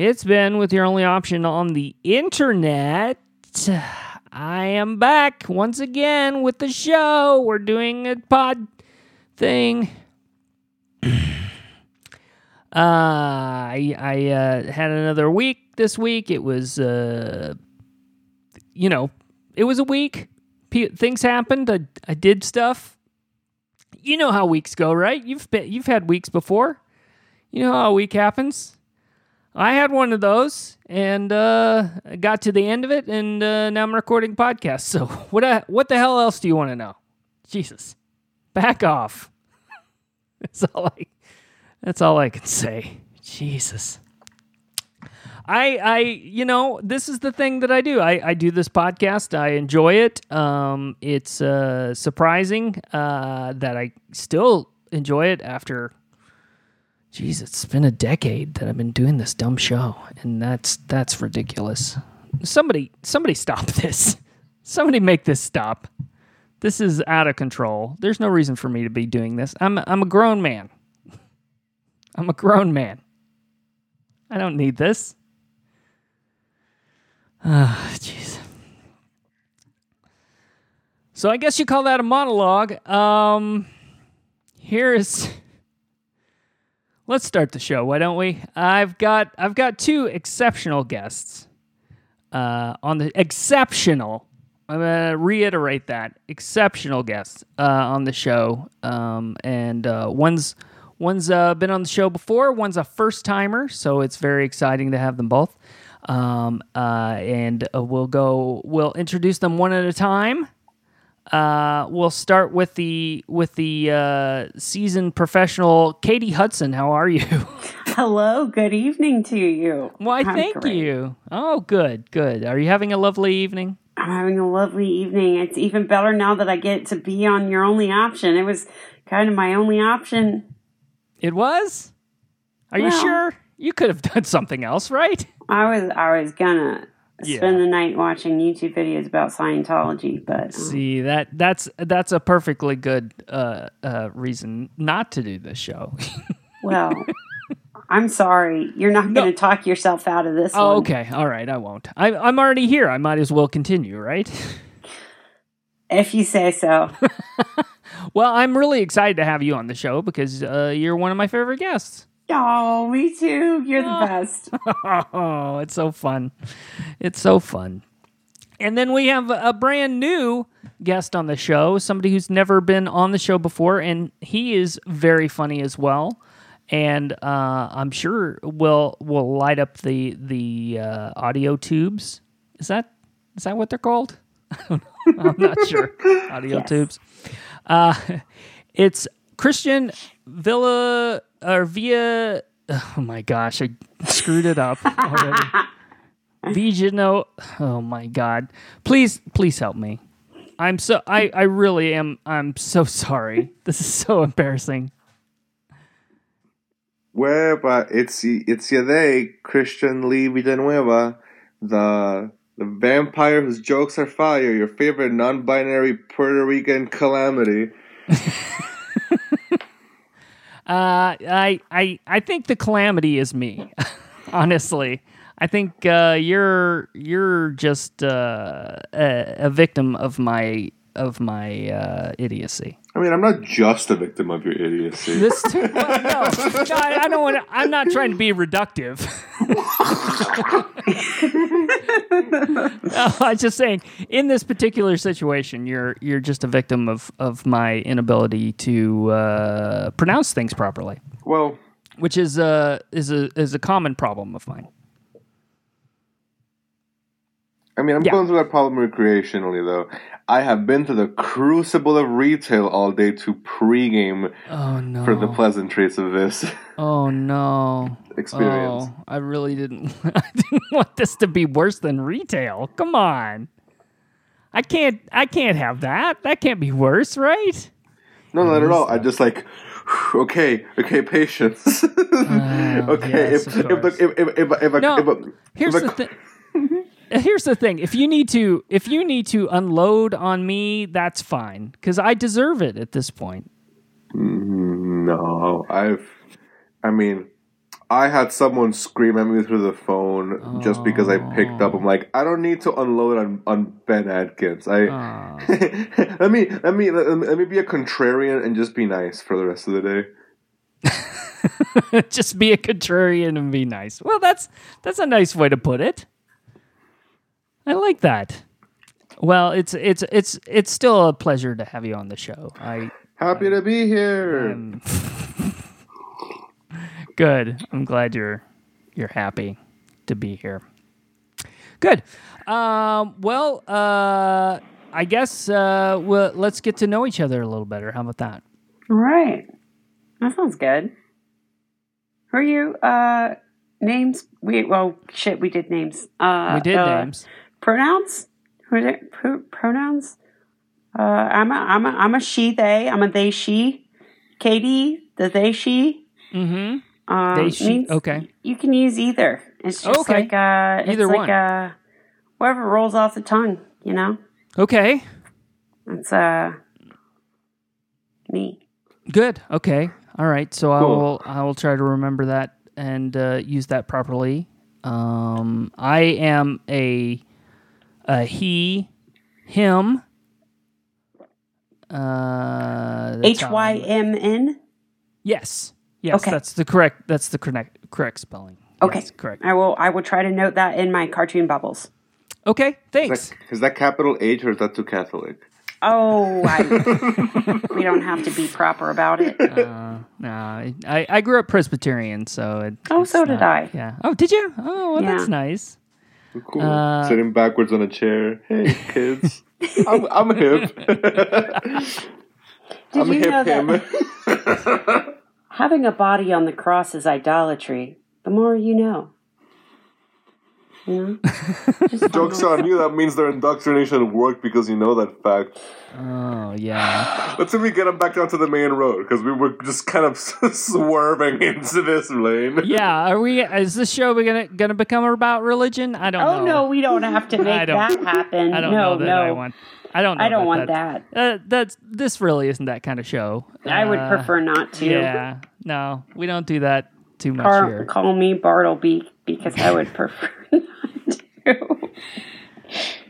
It's been with your only option on the internet. I am back once again with the show. We're doing a pod thing. uh, I I uh, had another week this week. It was, uh, you know, it was a week. P- things happened. I, I did stuff. You know how weeks go, right? You've been, you've had weeks before. You know how a week happens. I had one of those and uh, got to the end of it, and uh, now I'm recording podcast. So what? I, what the hell else do you want to know? Jesus, back off. that's all I. That's all I can say. Jesus. I, I, you know, this is the thing that I do. I, I do this podcast. I enjoy it. Um, it's uh, surprising uh, that I still enjoy it after Jeez, it's been a decade that I've been doing this dumb show, and that's that's ridiculous. Somebody, somebody, stop this! Somebody make this stop. This is out of control. There's no reason for me to be doing this. I'm I'm a grown man. I'm a grown man. I don't need this. Ah, jeez. So I guess you call that a monologue. Um, here's let's start the show, why don't we? I've got I've got two exceptional guests uh, on the exceptional. I'm gonna reiterate that exceptional guests uh, on the show, um, and uh, one's one's uh, been on the show before. One's a first timer, so it's very exciting to have them both. Um, uh, and uh, we'll go. We'll introduce them one at a time. Uh, we'll start with the with the uh, seasoned professional Katie Hudson. How are you? Hello, good evening to you. Why, I'm thank great. you. Oh, good, good. Are you having a lovely evening? I'm having a lovely evening. It's even better now that I get to be on your only option. It was kind of my only option. It was. Are well, you sure? You could have done something else, right? I was. I was gonna yeah. spend the night watching YouTube videos about Scientology. But um, see that that's that's a perfectly good uh, uh, reason not to do this show. well, I'm sorry, you're not no. going to talk yourself out of this. Oh, one. okay, all right, I won't. I, I'm already here. I might as well continue, right? If you say so. well, I'm really excited to have you on the show because uh, you're one of my favorite guests. Oh, me too. You're the best. oh, it's so fun. It's so fun. And then we have a brand new guest on the show, somebody who's never been on the show before, and he is very funny as well. And uh, I'm sure will will light up the the uh, audio tubes. Is that is that what they're called? I'm not sure. Audio yes. tubes. Uh, it's Christian Villa or via. Oh my gosh, I screwed it up already. Vigino. Oh my god. Please, please help me. I'm so I I really am I'm so sorry. This is so embarrassing. Wherever it's it's they, Christian Lee Villanueva, the the vampire whose jokes are fire, your favorite non-binary Puerto Rican calamity. Uh, I I I think the calamity is me. honestly, I think uh, you're you're just uh, a, a, victim of my of my uh, idiocy. I mean, I'm not just a victim of your idiocy. This too, well, no, no, I, I don't want. I'm not trying to be reductive. no, I'm just saying, in this particular situation, you're you're just a victim of of my inability to uh, pronounce things properly. Well, which is a is a is a common problem of mine. I mean, I'm yeah. going through that problem recreationally, though. I have been to the crucible of retail all day to pregame oh, no. for the pleasantries of this. Oh no! experience. Oh, I really didn't. I didn't want this to be worse than retail. Come on, I can't. I can't have that. That can't be worse, right? No, not at all. I just like. Okay, okay, patience. Uh, okay, if, if, if, if, if, no, here's if, the thing. Here's the thing if you need to if you need to unload on me that's fine because i deserve it at this point No, I've. I mean, I had someone scream at me through the phone just because I picked up. I'm like, I don't need to unload on, on Ben Atkins. I Aw. Ah. let me let me let me let me be a contrarian and just be nice for the rest of the day. just be a contrarian and be nice. Well, that's that's a nice way to put it. I like that. Well, it's it's it's it's still a pleasure to have you on the show. I Happy to be here. am good. I'm glad you're you're happy to be here. Good. Um, well, uh, I guess uh, well, let's get to know each other a little better. How about that? All right. That sounds good. Who are you? Uh, names? We well, shit. We did names. Uh, we did uh, names. Pronouns? Who are it? Pro- pronouns? Uh, I'm a I'm a I'm a she they. I'm a they she. Katie, the they she. Mm-hmm. Um, They she. Okay. You can use either. It's just Okay. like uh, Either like one. uh, whatever rolls off the tongue. You know, Okay. it's uh, me. Good. Okay. All right. So I will I will try to remember that and uh, use that properly. Um, I am a a he, him. Uh, that's H how Y I'm- M N. Yes. Yes. Okay. That's the correct. That's the correct correct spelling. Okay, Yes, correct. I will. I will try to note that in my cartoon bubbles. Okay. Is Thanks. that, is that capital H or is that too Catholic? Oh, I, we don't have to be proper about it. Uh, no, I, I grew up Presbyterian, so it, Oh, it's so did I. Yeah. Oh, did you? Oh, well, that's nice. Cool. Uh, Sitting backwards on a chair. Hey, kids. I'm, I'm hip. Did I'm you know hip that having a body on the cross is idolatry? The more you know. You know? Joke's on you. That means their indoctrination worked because you know that fact. Oh, yeah. Let's see if we get them back down to the main road because we were just kind of swerving into this lane. Yeah, are we? Is this show we gonna gonna become about religion? I don't Oh know. no, we don't have to make that happen. I don't no, know that no. I want. I don't. Know I don't want that. that. Uh, that's this really isn't that kind of show. I would Uh, prefer not to. Yeah, no, we don't do that too much Car- here. call me Bartleby because I would prefer to.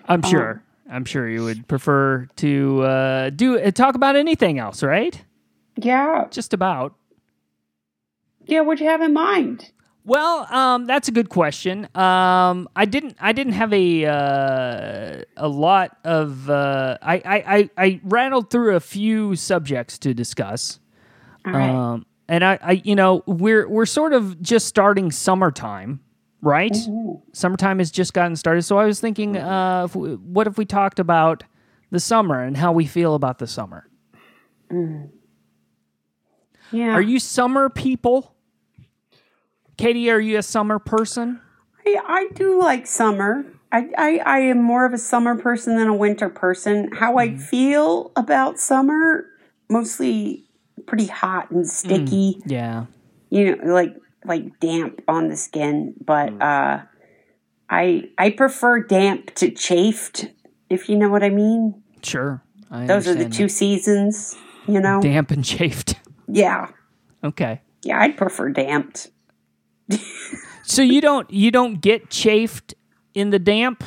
I'm sure. I'm sure you would prefer to uh, do uh, talk about anything else, right? Yeah. Just about. Yeah, what'd you have in mind? Well, um, that's a good question. Um, I didn't. I didn't have a uh, a lot of. Uh, I, I, I I rattled through a few subjects to discuss. All right. Um, and I, I, you know, we're we're sort of just starting summertime, right? Ooh. Summertime has just gotten started. So I was thinking, mm-hmm. uh, if we, what if we talked about the summer and how we feel about the summer? Mm. Yeah. Are you summer people? Katie, are you a summer person? I, I do like summer. I, I, I am more of a summer person than a winter person. How I mm-hmm. feel about summer, mostly pretty hot and mm, sticky. Yeah. You know, like like damp on the skin. But uh, I I prefer damp to chafed, if you know what I mean. Sure. I Those are the two seasons. You know. damp and chafed. Yeah. Okay. Yeah, I'd prefer damped. So you don't you don't get chafed in the damp?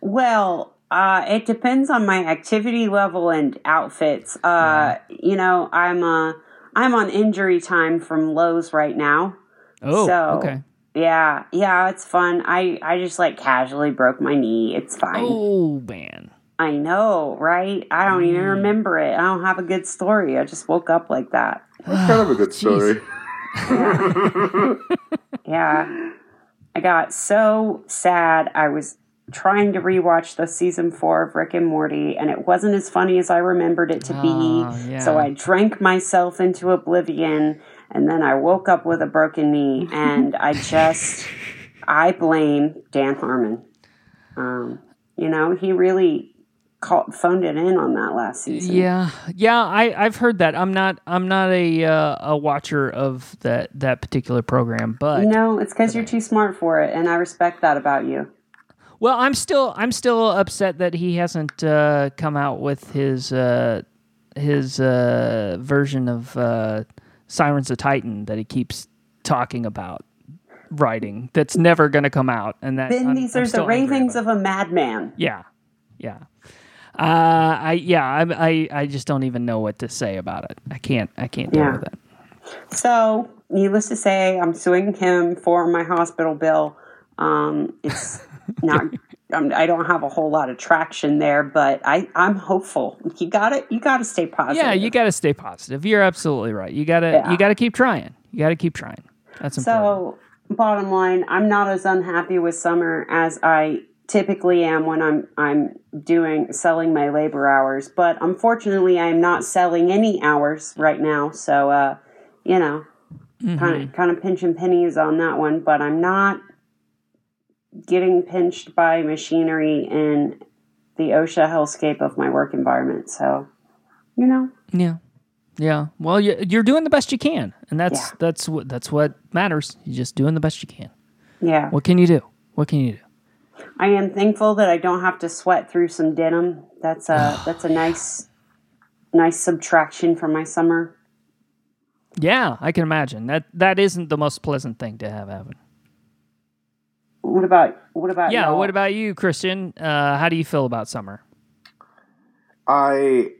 Well, uh, it depends on my activity level and outfits. Uh, You know, I'm uh, I'm on injury time from Lowe's right now. Oh, So- okay. Yeah, yeah, it's fun. I I just like casually broke my knee. It's fine. Oh man. I know, right? I don't even Mm. remember it. I don't have a good story. I just woke up like that. That's kind of a good story. Yeah. I got so sad. I was trying to rewatch the season four of Rick and Morty, and it wasn't as funny as I remembered it to Oh, be. yeah. So I drank myself into oblivion, and then I woke up with a broken knee, and I just, I blame Dan Harmon. Um, you know, he really called, phoned it in on that last season. Yeah, yeah, I I've heard that. I'm not I'm not a uh, a watcher of that that particular program, but No, it's because you're too smart for it, and I respect that about you. Well, I'm still I'm still upset that he hasn't uh, come out with his uh, his uh, version of uh, Sirens of Titan that he keeps talking about writing that's never going to come out. And that Then I'm- these I'm are the ravings of a madman. Yeah, yeah. Uh, I yeah, I, I I just don't even know what to say about it. I can't I can't deal Yeah. with it. So, needless to say, I'm suing him for my hospital bill. Um, it's not. Um, I don't have a whole lot of traction there, but I, I'm hopeful. You got to You got to stay positive. Yeah, you got to stay positive. You're absolutely right. You got to Yeah. you got to keep trying. You got to keep trying. That's important. So, bottom line, I'm not as unhappy with summer as I typically am when I'm I'm doing selling my labor hours. But unfortunately, I'm not selling any hours right now. So, uh, you know, kind of kind of pinching pennies on that one. But I'm not getting pinched by machinery in the OSHA hellscape of my work environment. So, you know, Yeah, yeah. Well, you, you're doing the best you can, and that's Yeah. that's what that's what matters. You're just doing the best you can. yeah. What can you do? What can you do? I am thankful that I don't have to sweat through some denim. That's a that's a nice nice subtraction from my summer. Yeah, I can imagine that that isn't the most pleasant thing to have happen. What about what about Yeah. y'all? What about you, Christian? Uh, how do you feel about summer? I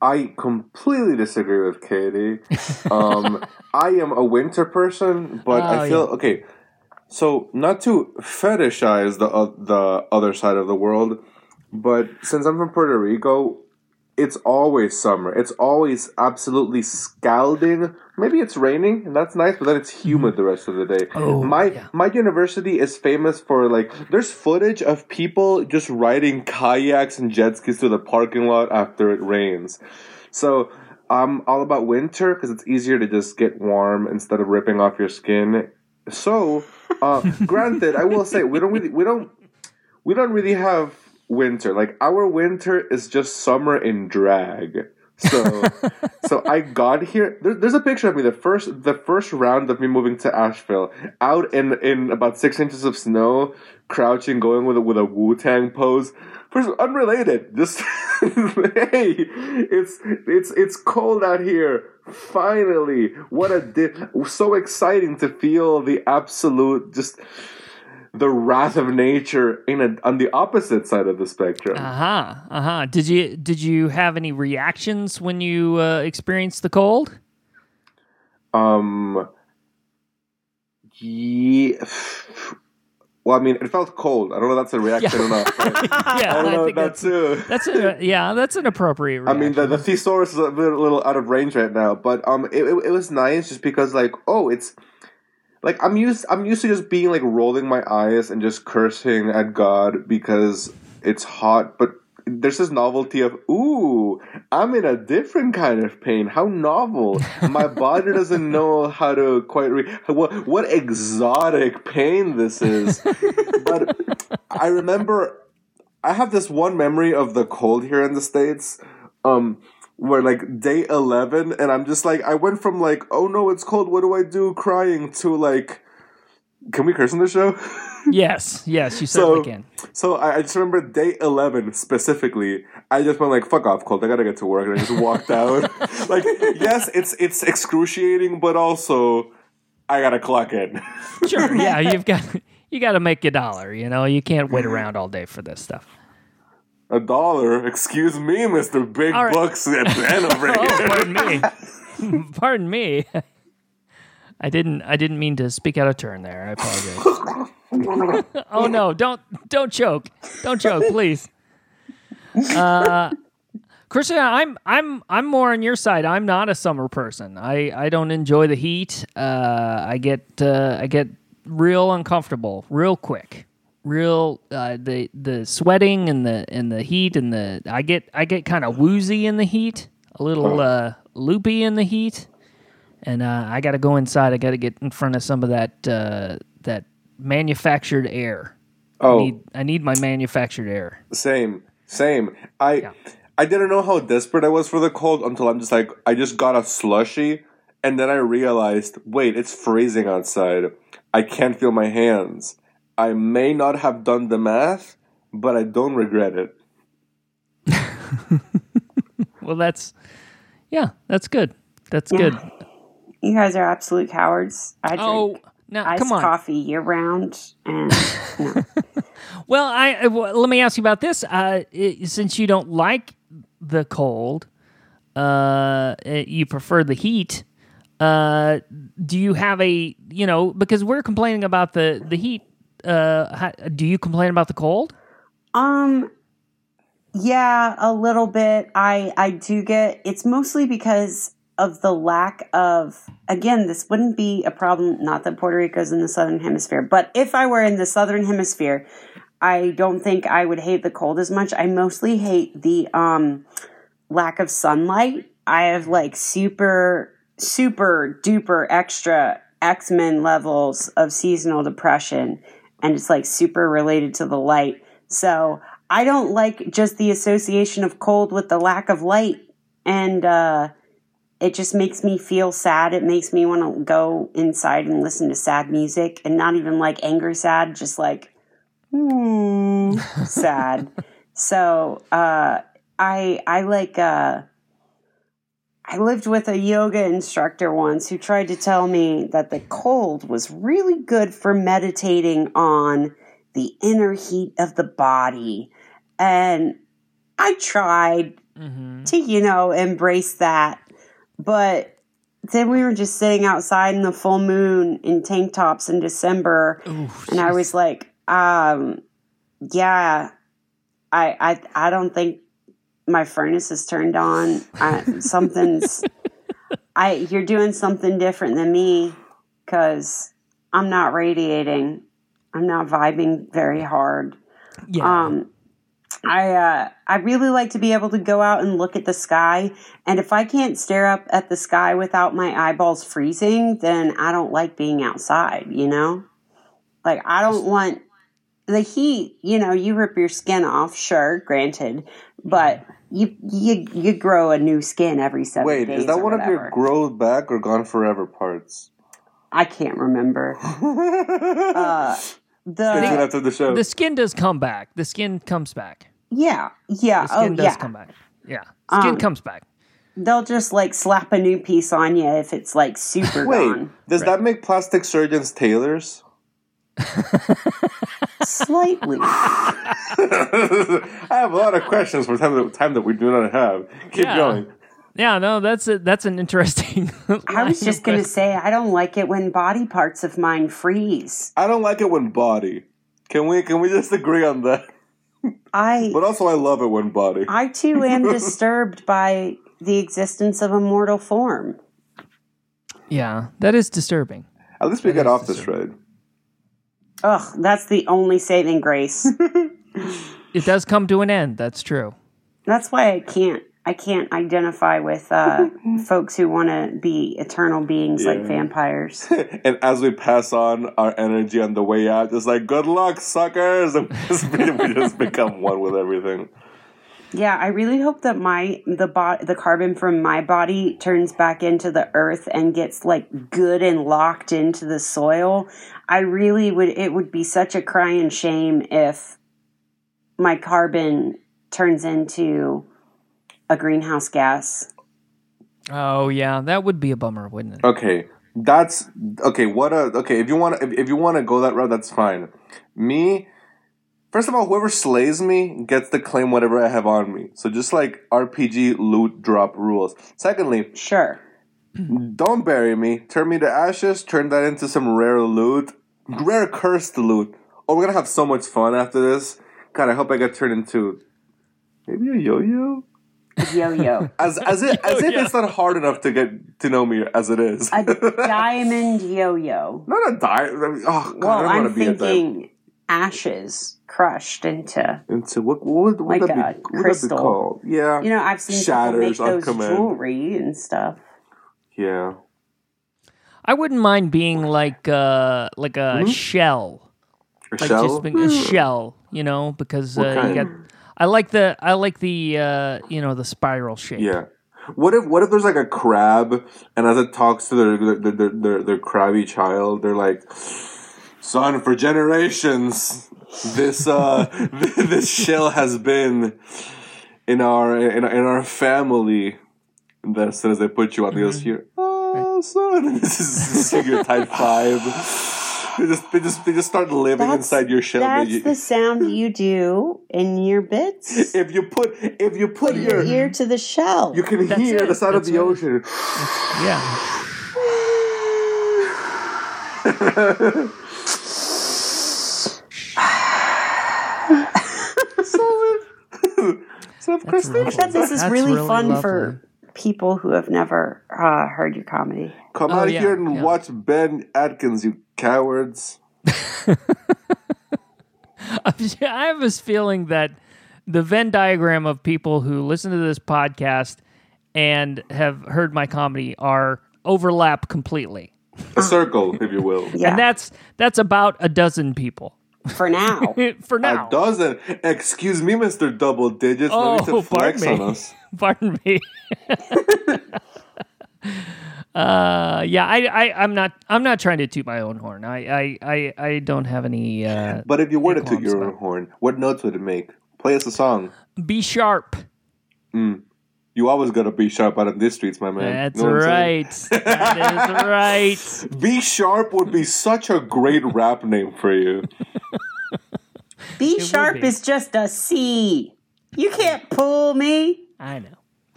I completely disagree with Katie. Um, I am a winter person, but Oh, I feel okay. So not to fetishize the uh, the other side of the world, but since I'm from Puerto Rico, it's always summer. It's always absolutely scalding. Maybe it's raining, and that's nice, but then it's humid the rest of the day. Oh, my yeah. my university is famous for like there's footage of people just riding kayaks and jet skis to the parking lot after it rains. So I'm all about winter because it's easier to just get warm instead of ripping off your skin. So, uh, granted, I will say we don't really we don't we don't really have winter. Like our winter is just summer in drag. So, so I got here. There, there's a picture of me the first the first round of me moving to Asheville, out in in about six inches of snow, crouching, going with a with a Wu Tang pose. First, unrelated. Just hey, it's it's it's cold out here. Finally, what a di- so exciting to feel the absolute just the wrath of nature in a, on the opposite side of the spectrum. Uh huh. Uh huh. Did you did you have any reactions when you uh, experienced the cold? Um. Yeah. Well, I mean, it felt cold. I don't know if that's a reaction or not. yeah, I know think that that's too. that's a, yeah, that's an appropriate. I mean, the, the thesaurus is a little, little out of range right now, but um, it, it, it was nice just because like, oh, it's like I'm used I'm used to just being like rolling my eyes and just cursing at God because it's hot, but there's this novelty of ooh, I'm in a different kind of pain. How novel! My body doesn't know how to quite re- what what exotic pain this is. but I remember I have this one memory of the cold here in the states. Um, where like day 11 and i'm just like i went from like oh no it's cold what do i do crying to like can we curse on the show yes, yes, you certainly So- can. so I, I just remember day 11 specifically i just went like fuck off cold i gotta get to work and i just walked out like yes it's it's excruciating but also i gotta clock in Sure. Yeah, you've got you got to make your dollar. You know, you can't wait around all day for this stuff. A dollar excuse me mr big right. bucks at the end over Oh, here pardon me. pardon me. I didn't. I didn't mean to speak out of turn there. I apologize. oh no! Don't don't choke! Don't choke, please. Uh, Christian, I'm I'm I'm more on your side. I'm not a summer person. I, I don't enjoy the heat. Uh, I get uh, I get real uncomfortable real quick. Real uh, the the sweating and the and the heat and the I get I get kind of woozy in the heat, a little uh, loopy in the heat, and uh, I got to go inside. I got to get in front of some of that uh, that manufactured air. oh I need I need my manufactured air. Same, same. I I didn't know how desperate I was for the cold until I'm just like I just got a slushy, and then I realized, wait, it's freezing outside. I can't feel my hands. I may not have done the math, but I don't regret it. Well, that's Yeah, that's good. That's Yeah. good. You guys are absolute cowards. I drink Oh, now iced come on. coffee year round, and no. Well, I uh, well, let me ask you about this. Uh, i since you don't like the cold, uh, uh, you prefer the heat. Uh, do you have a you know because we're complaining about the the heat? Uh, how, do you complain about the cold? Um yeah, a little bit. I I do get it's mostly because of the lack of again, this wouldn't be a problem not that Puerto Rico's in the southern hemisphere, but if I were in the southern hemisphere, I don't think I would hate the cold as much. I mostly hate the um lack of sunlight. I have like super super duper extra X-Men levels of seasonal depression and it's like super related to the light. So I don't like just the association of cold with the lack of light. And uh, it just makes me feel sad. It makes me want to go inside and listen to sad music and not even like angry sad, just like, hmm, sad. So uh, I, I like, uh, I lived with a yoga instructor once who tried to tell me that the cold was really good for meditating on the inner heat of the body. And I tried Mm-hmm. to, you know, embrace that. But then we were just sitting outside in the full moon in tank tops in December. and I was like, um, yeah, I, I, I don't think my furnace is turned on. I, something's, I, you're doing something different than me because I'm not radiating. I'm not vibing very hard. yeah. Um, I uh, I really like to be able to go out and look at the sky, and if I can't stare up at the sky without my eyeballs freezing, then I don't like being outside. You know, like I don't want the heat. You know, you rip your skin off, sure, granted, but you you you grow a new skin every seven Wait, days. is that or one of your whatever. grow back or gone forever parts? I can't remember. Uh, Stay tuned the after the show. the skin does come back. The skin comes back. yeah yeah The skin oh does yeah come back. Yeah, skin Um, comes back. they'll just like slap a new piece on you if it's like super Wait, gone. does Right. that make plastic surgeons tailors? Slightly. I have a lot of questions for time that, time that we do not have. Keep Yeah. going. Yeah, no, that's a, that's an interesting. I was just going to say, I don't like it when body parts of mine freeze. I don't like it when body. Can we can we just agree on that? I, But also, I love it when body. I too am disturbed by the existence of a mortal form. Yeah, that is disturbing. At least we That get is off this disturbing. Ride. Ugh, that's the only saving grace. It does come to an end. That's true. that's why I can't. I can't identify with uh, folks who want to be eternal beings like vampires. and as we pass on our energy on the way out, it's like, good luck, suckers! And we just, we just become one with everything. Yeah, I really hope that my the bo- the carbon from my body turns back into the earth and gets like good and locked into the soil. I really would it would be such a crying shame if my carbon turns into a greenhouse gas. Oh yeah, that would be a bummer, wouldn't it? Okay, that's okay. What a okay. If you want to, if, if you want to go that route, that's fine. Me, first of all, whoever slays me gets to claim whatever I have on me. So just like RPG loot drop rules. Secondly, Sure. don't bury me. Turn me to ashes. Turn that into some rare loot, rare cursed loot. Oh, we're gonna have so much fun after this. God, I hope I get turned into maybe a yo-yo. Yo-yo. As as it as if Yo-yo. it's not hard enough to get to know me as it is. a diamond yo-yo. Not a diamond. Oh, God, Well, I don't I'm to be a thinking ashes crushed into Into what? What would, what Like would that, a be, what would that be crystal. called? Yeah. you know, I've seen Shatters people on make those jewelry and stuff. yeah. I wouldn't mind being like uh like a shell, A like shell. just being a shell, you know, because uh, you got. I like the I like the uh, you know the spiral shape. Yeah. What if what if there's like a crab and as it talks to their their their, their, their crabby child, they're like, "Son, for generations, this uh this shell has been in our in, in our family." And then as soon as they put you on, they just hear, "Oh, son," this is sing your type five. They just, they just, they just start living That's- inside your shell. That's You- the sound you do in your bits. if you put, if you put Put your your, ear to the shell. you can That's hear it. the sound of the what ocean. Yeah. Uh, so, That's Christian, lovely. I bet this is That's really, really fun lovely. for people who have never uh, heard your comedy. come Oh, out yeah, here and yeah. watch Ben Atkins, you cowards. I have this feeling that the Venn diagram of people who listen to this podcast and have heard my comedy are overlap completely. A circle, if you will. Yeah, And that's that's about a dozen people for now. for now. A dozen. Excuse me, Mister Double Digits. no need Oh, to flex pardon on me. us. Pardon me. uh, yeah, I, I, I'm not, I'm not trying to toot my own horn. I, I, I, I don't have any. Uh, But if you were to Yeah, toot your own horn, what notes would it make? Play us a song. be sharp. You always gotta be sharp out of these streets, my man. That's Know what I'm saying? right. that is right. Be sharp would be such a great rap name for you. B would sharp be. is just a C. You can't pull me. I know.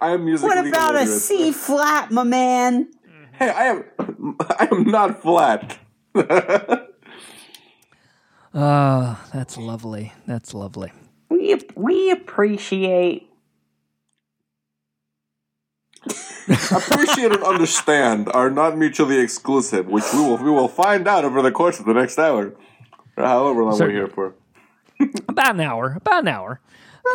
I am musically What about a illiterate. C flat, my man? Hey, I am. I am not flat. Oh, that's lovely. That's lovely. We we appreciate. Appreciate and understand are not mutually exclusive, which we will we will find out over the course of the next hour, or however long Sir- we're here for. About an hour. About an hour.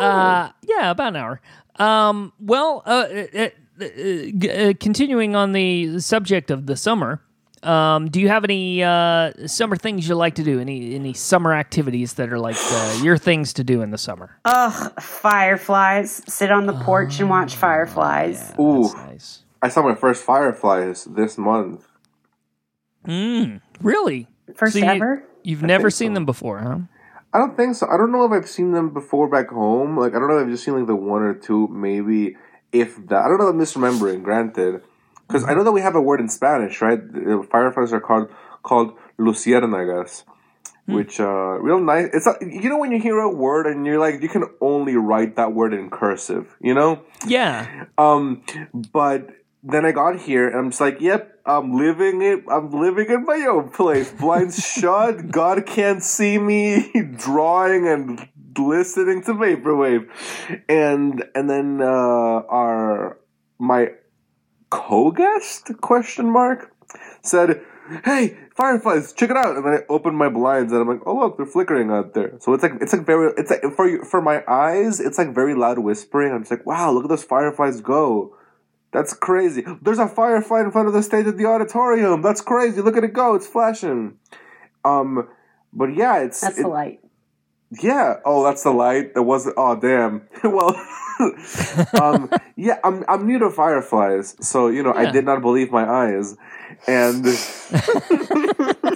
Uh, yeah, about an hour. Um, well, uh, uh, uh, uh, continuing on the subject of the summer, um, do you have any uh, summer things you like to do? Any any summer activities that are like uh, your things to do in the summer? Ugh, fireflies. Sit on the porch and watch fireflies. Ooh, nice. I saw my first fireflies this month. Mm, really? First So ever. You've never seen so. them before, huh? I don't think so. I don't know if I've seen them before back home. Like I don't know if I've just seen like the one or two, maybe if that. I don't know. I'm misremembering. Granted, because I know that we have a word in Spanish, right? Fireflies are called called luciérnagas, which uh, real nice. It's a, you know when you hear a word and you're like you can only write that word in cursive, you know. Yeah. Um, but then I got here and I'm just like, yep, I'm living it. I'm living in my own place. Blinds shut. God can't see me drawing and listening to vaporwave. And and then uh, our my co-guest question mark said, "Hey, fireflies, check it out!" And then I opened my blinds, and I'm like, "Oh look, they're flickering out there." So it's like it's like very it's like for you- for my eyes, it's like very loud whispering. I'm just like, "Wow, look at those fireflies go!" That's crazy. There's a firefly in front of the stage at the auditorium. That's crazy. Look at it go. It's flashing. Um, but yeah, it's That's it- the light. Yeah. Oh, that's the light. That wasn't. Oh, damn. well, um, yeah. I'm I'm new to fireflies, so you know I did not believe my eyes, and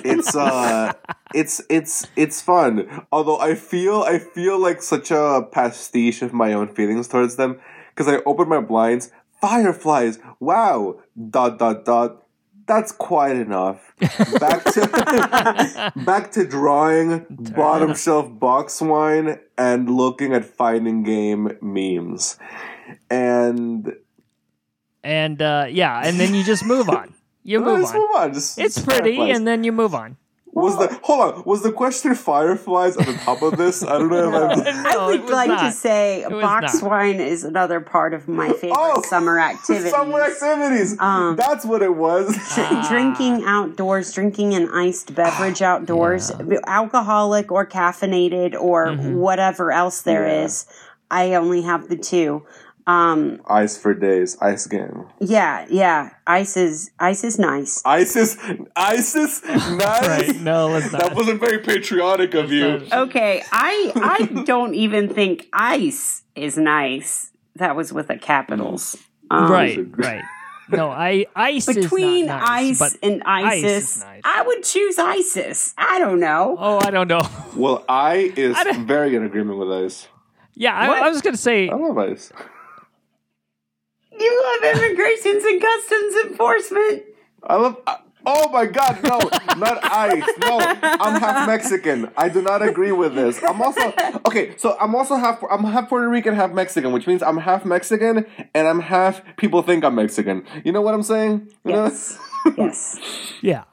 it's uh, it's it's it's fun. Although I feel I feel like such a pastiche of my own feelings towards them because I opened my blinds. Fireflies. Wow. Dot dot dot. That's quite enough. Back to back to drawing bottom shelf box wine and looking at fighting game memes. And And uh, yeah, and then you just move on. You move on. move on. Just, It's pretty, and then you move on. Was the hold on? Was the question fireflies on the top of this? I don't know if I'm. I No, it would was like to say box not. wine is another part of my favorite Oh, summer activities. Summer activities. Um, That's what it was. Drinking outdoors, drinking an iced beverage outdoors, alcoholic or caffeinated or whatever else there is. Yeah. I only have the two. Um, Ice for days. Ice game. yeah, yeah. Ice is ice is nice. ISIS. ISIS. Nice. Right? No, let's That wasn't very patriotic of you. Okay, I I don't even think ice is nice. That was with the capitals. Um, right, right. No, I ice Between is not nice, ice but and ice ISIS, is nice. I would choose ISIS. I don't know. oh, I don't know. Well, I is I don't- very in agreement with ice. Yeah, I, I was gonna say I love ice. You love immigrations and customs enforcement. I love. I- oh my god, no, not ice. No, I'm half Mexican. I do not agree with this. I'm also okay. So I'm also half. I'm half Puerto Rican, half Mexican, which means I'm half Mexican and I'm half. People think I'm Mexican. You know what I'm saying? You? Yes. yes. Yeah.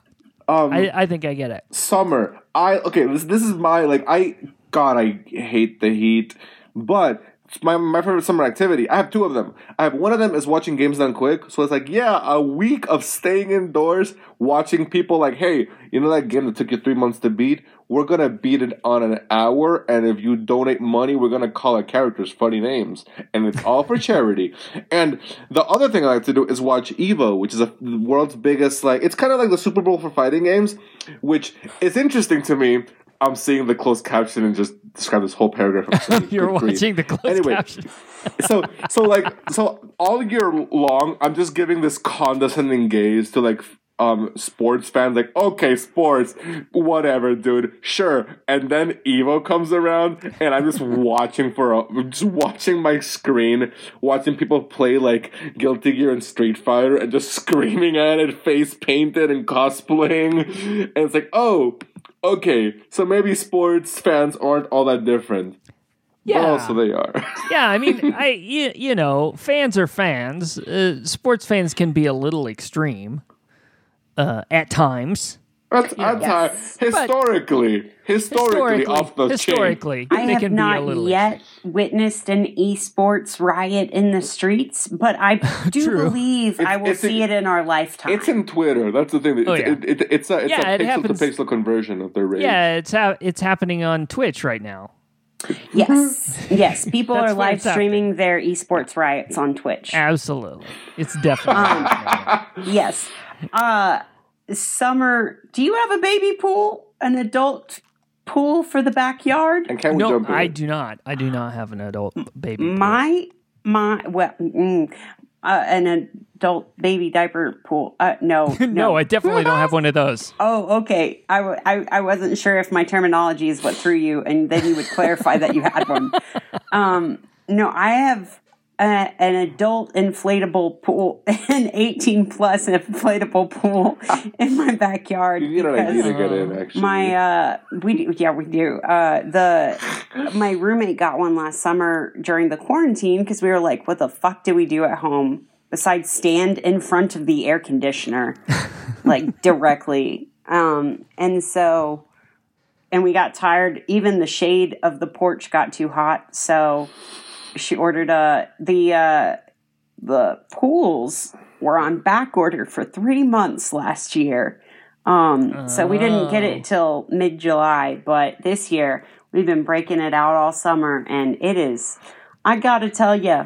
Um, I, I think I get it. summer. I okay. This this is my like. I God, I hate the heat, but. My, my favorite summer activity. I have two of them. I have one of them is watching games done quick. So it's like, yeah, a week of staying indoors, watching people like, hey, you know that game that took you three months to beat? We're gonna beat it on an hour, and if you donate money, we're gonna call our characters funny names, and it's all for charity. And the other thing I like to do is watch Evo, which is a, the world's biggest like. It's kind of like the Super Bowl for fighting games, which is interesting to me. I'm seeing the closed caption and just describe this whole paragraph. You're watching the closed Anyway, caption. so so like so all year long i'm just giving this condescending gaze to like um sports fans like okay sports whatever dude sure and then evo comes around and i'm just watching for a just watching my screen watching people play like guilty gear and street fighter and just screaming at it face painted and cosplaying and it's like oh okay so maybe sports fans aren't all that different Yeah. but also they are Yeah, I mean, I you, you know, fans are fans. Uh, sports fans can be a little extreme uh, at times. That's, that's how, Yes. historically, historically, off the chain. historically, I they have can be a not little yet witnessed an esports riot in the streets, but I do True. believe I will see a- it in our lifetime. It's in Twitter. That's the thing. It's, Oh, yeah. it, it, it's a, it's Yeah, a it pixel happens- to pixel conversion of their rage. Yeah, it's ha- it's happening on Twitch right now. yes, yes. People are live it's happening. streaming their esports riots on Twitch. Absolutely, it's definitely. Um. Yes. Uh summer, do you have a baby pool? An adult pool for the backyard? And can we no, jump in? I do not. I do not have an adult baby. pool. My my well, mm, uh, an adult baby diaper pool. Uh, no, no, no, I definitely don't have one of those. Oh, okay. I, w- I, I wasn't sure if my terminology is what threw you, and then you would clarify that you had one. Um, no, I have an adult inflatable pool, an 18 plus inflatable pool in my backyard. you an idea to get in, actually. My uh, we do, yeah, we do. Uh, the my roommate got one last summer during the quarantine because we were like, what the fuck do we do at home besides stand in front of the air conditioner, like directly? Um, and so, and we got tired. Even the shade of the porch got too hot, so she ordered uh the uh the pools were on back order for three months last year. Um, so we didn't get it till mid July, but this year we've been breaking it out all summer, and it is. I gotta tell you,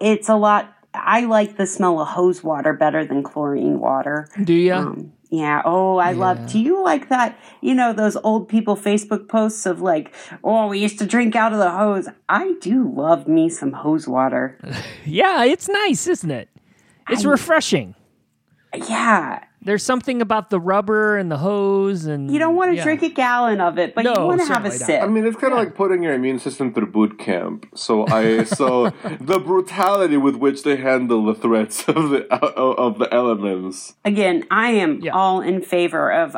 it's a lot. I like the smell of hose water better than chlorine water. Do you? Um, yeah. Oh, I love. Do you like that? You know those old people Facebook posts of like, oh, we used to drink out of the hose. I do love me some hose water. yeah, it's nice, isn't it? It's refreshing. Yeah. There's something about the rubber and the hose, and You don't want to yeah. drink a gallon of it, but No, you want to have a certainly not. sip. I mean, it's kind of like putting your immune system through boot camp. So I, so the brutality with which they handle the threats of the of the elements. Again, I am Yeah. all in favor of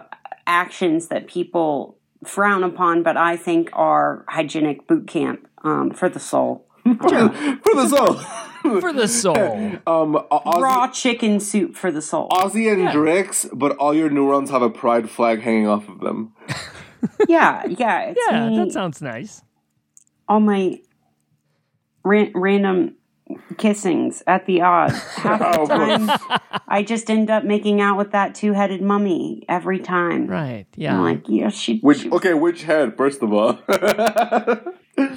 actions that people frown upon, but I think are hygienic boot camp um, for the soul. For the soul. for the soul. um, Ozzy, Raw chicken soup for the soul. Ozzy and Drix, but all your neurons have a pride flag hanging off of them. yeah, yeah. It's yeah, me. that sounds nice. all my ran- random kissings at the odd. Half Oh, the time, I just end up making out with that two-headed mummy every time. Right? I'm Yeah. like, yeah, she. Which she- okay, which head? First of all,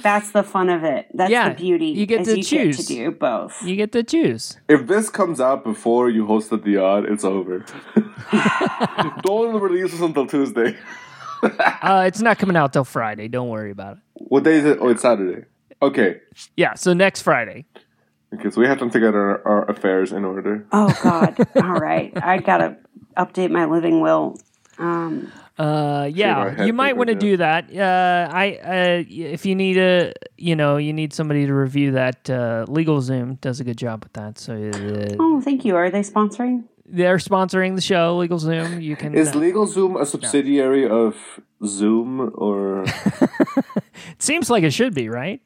that's the fun of it. That's Yeah, the beauty. you get is to you choose. Get to do both. you get to choose. if this comes out before you hosted the odd, it's over. Don't release this until Tuesday. Uh, it's not coming out till Friday. Don't worry about it. What day is it? Oh, it's Saturday. Okay. Yeah. So next Friday. Okay, so we have to get our, our affairs in order. Oh God! All right, I gotta update my living will Um, Uh, yeah, you might want to do that. Uh, I uh, if you need a, you know, you need somebody to review that. Uh, Legal Zoom does a good job with that. So uh, oh, thank you. Are they sponsoring? they're sponsoring the show. Legal Zoom. You can. Is uh, LegalZoom a subsidiary of Zoom or? it seems like it should be right.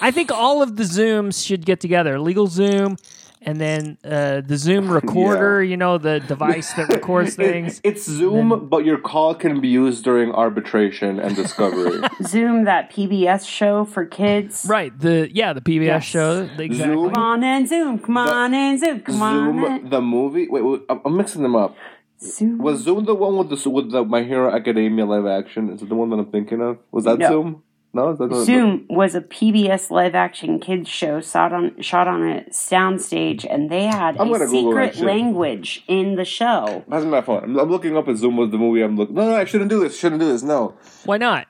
I think all of the Zooms should get together. Legal Zoom. And then uh, the Zoom recorder, you know, the device that records things. It's Zoom, but your call can be used during arbitration and discovery. Zoom, that PBS show for kids. Right. The yeah, the PBS Yes. show. Exactly. Zoom. Come on and Zoom. Come on and Zoom. Come on Zoom, the movie. Wait, wait, I'm I'm mixing them up. Zoom. Was Zoom the one with the with the My Hero Academia live action? Is it the one that I'm thinking of? Was that No. Zoom? No, is that Zoom was a PBS live action kids show shot on shot on a soundstage, and they had I'm a gonna Google that secret language in the show. That's my phone. I'm, I'm looking up at Zoom was the movie I'm looking. No, no, I shouldn't do this. Shouldn't do this. No. Why not?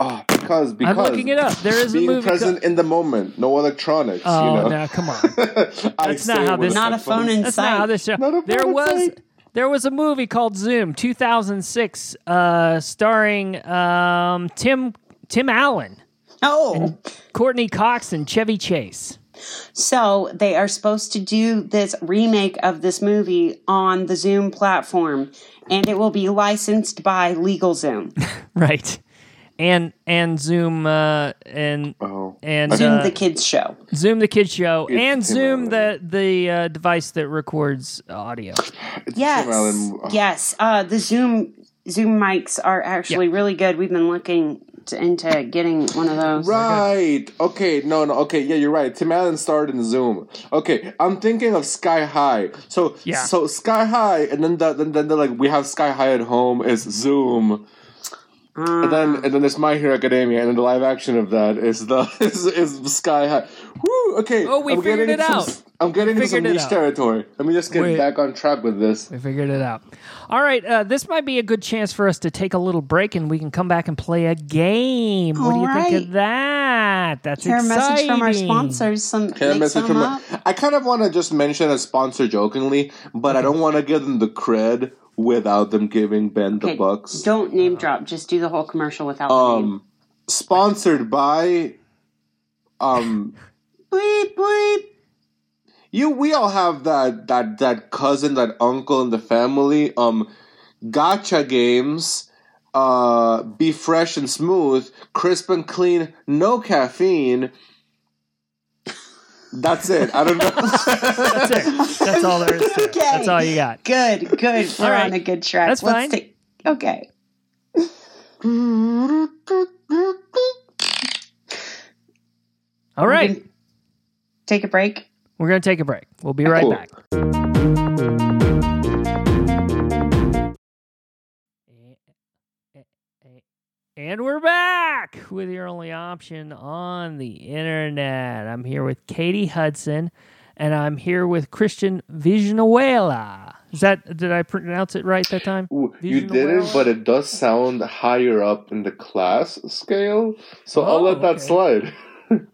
Oh, because because I'm looking it up. There is a being movie. present in the moment, no electronics. oh, you know. now come on. I That's not say how this- Not a phone in That's not how this show. Not a There was sight. there was a movie called Zoom, 2006, uh, starring um, Tim Tim Allen, Oh, Courteney Cox, and Chevy Chase. so they are supposed to do this remake of this movie on the Zoom platform, and it will be licensed by LegalZoom. Right. And and Zoom uh, and Oh. and Zoom uh, the kids show. Zoom the kids show It's and Tim Zoom the Allen. the uh, device that records audio. It's Yes, Tim Allen. Oh, yes. Uh, the Zoom Zoom mics are actually really good. We've been looking to, into getting one of those. Right. Okay. No. No. Okay. Yeah, you're right. Tim Allen starred in Zoom. Okay. I'm thinking of Sky High. So Yeah. So Sky High, and then the, then then the, like we have Sky High at home is Zoom. And then and then there's My Hero Academia, and then the live action of that is the is, is Sky High. Woo, okay. Oh, we I'm figured it out. Some, I'm getting into some niche out. territory. Let me just get Wait. back on track with this. We figured it out. All right, uh, this might be a good chance for us to take a little break, and we can come back and play a game. what do you All think of that? That's Hear a message from our sponsors. Some Can I make message some from up. I kind of want to just mention a sponsor jokingly, but I don't want to give them the cred without them giving Ben the Okay, bucks. Don't name drop. Just do the whole commercial without the name. Um, sponsored by, um, Bleep bleep. you. We all have that that that cousin, that uncle in the family. Um, gotcha games. Uh, be fresh and smooth, crisp and clean, no caffeine. That's it. I don't know. That's it. That's all there is to it. Okay. That's all you got. Good, good. We're right. on a good track. That's Let's fine. Take, okay. All right, Take a break. we're going to take a break. We'll be right Cool. back. And we're back with your only option on the internet. I'm here with Katie Hudson, and I'm here with Christian Villanueva. Is that did I pronounce it right that time? You didn't, but it does sound higher up in the class scale, so I'll Oh, let that okay. slide.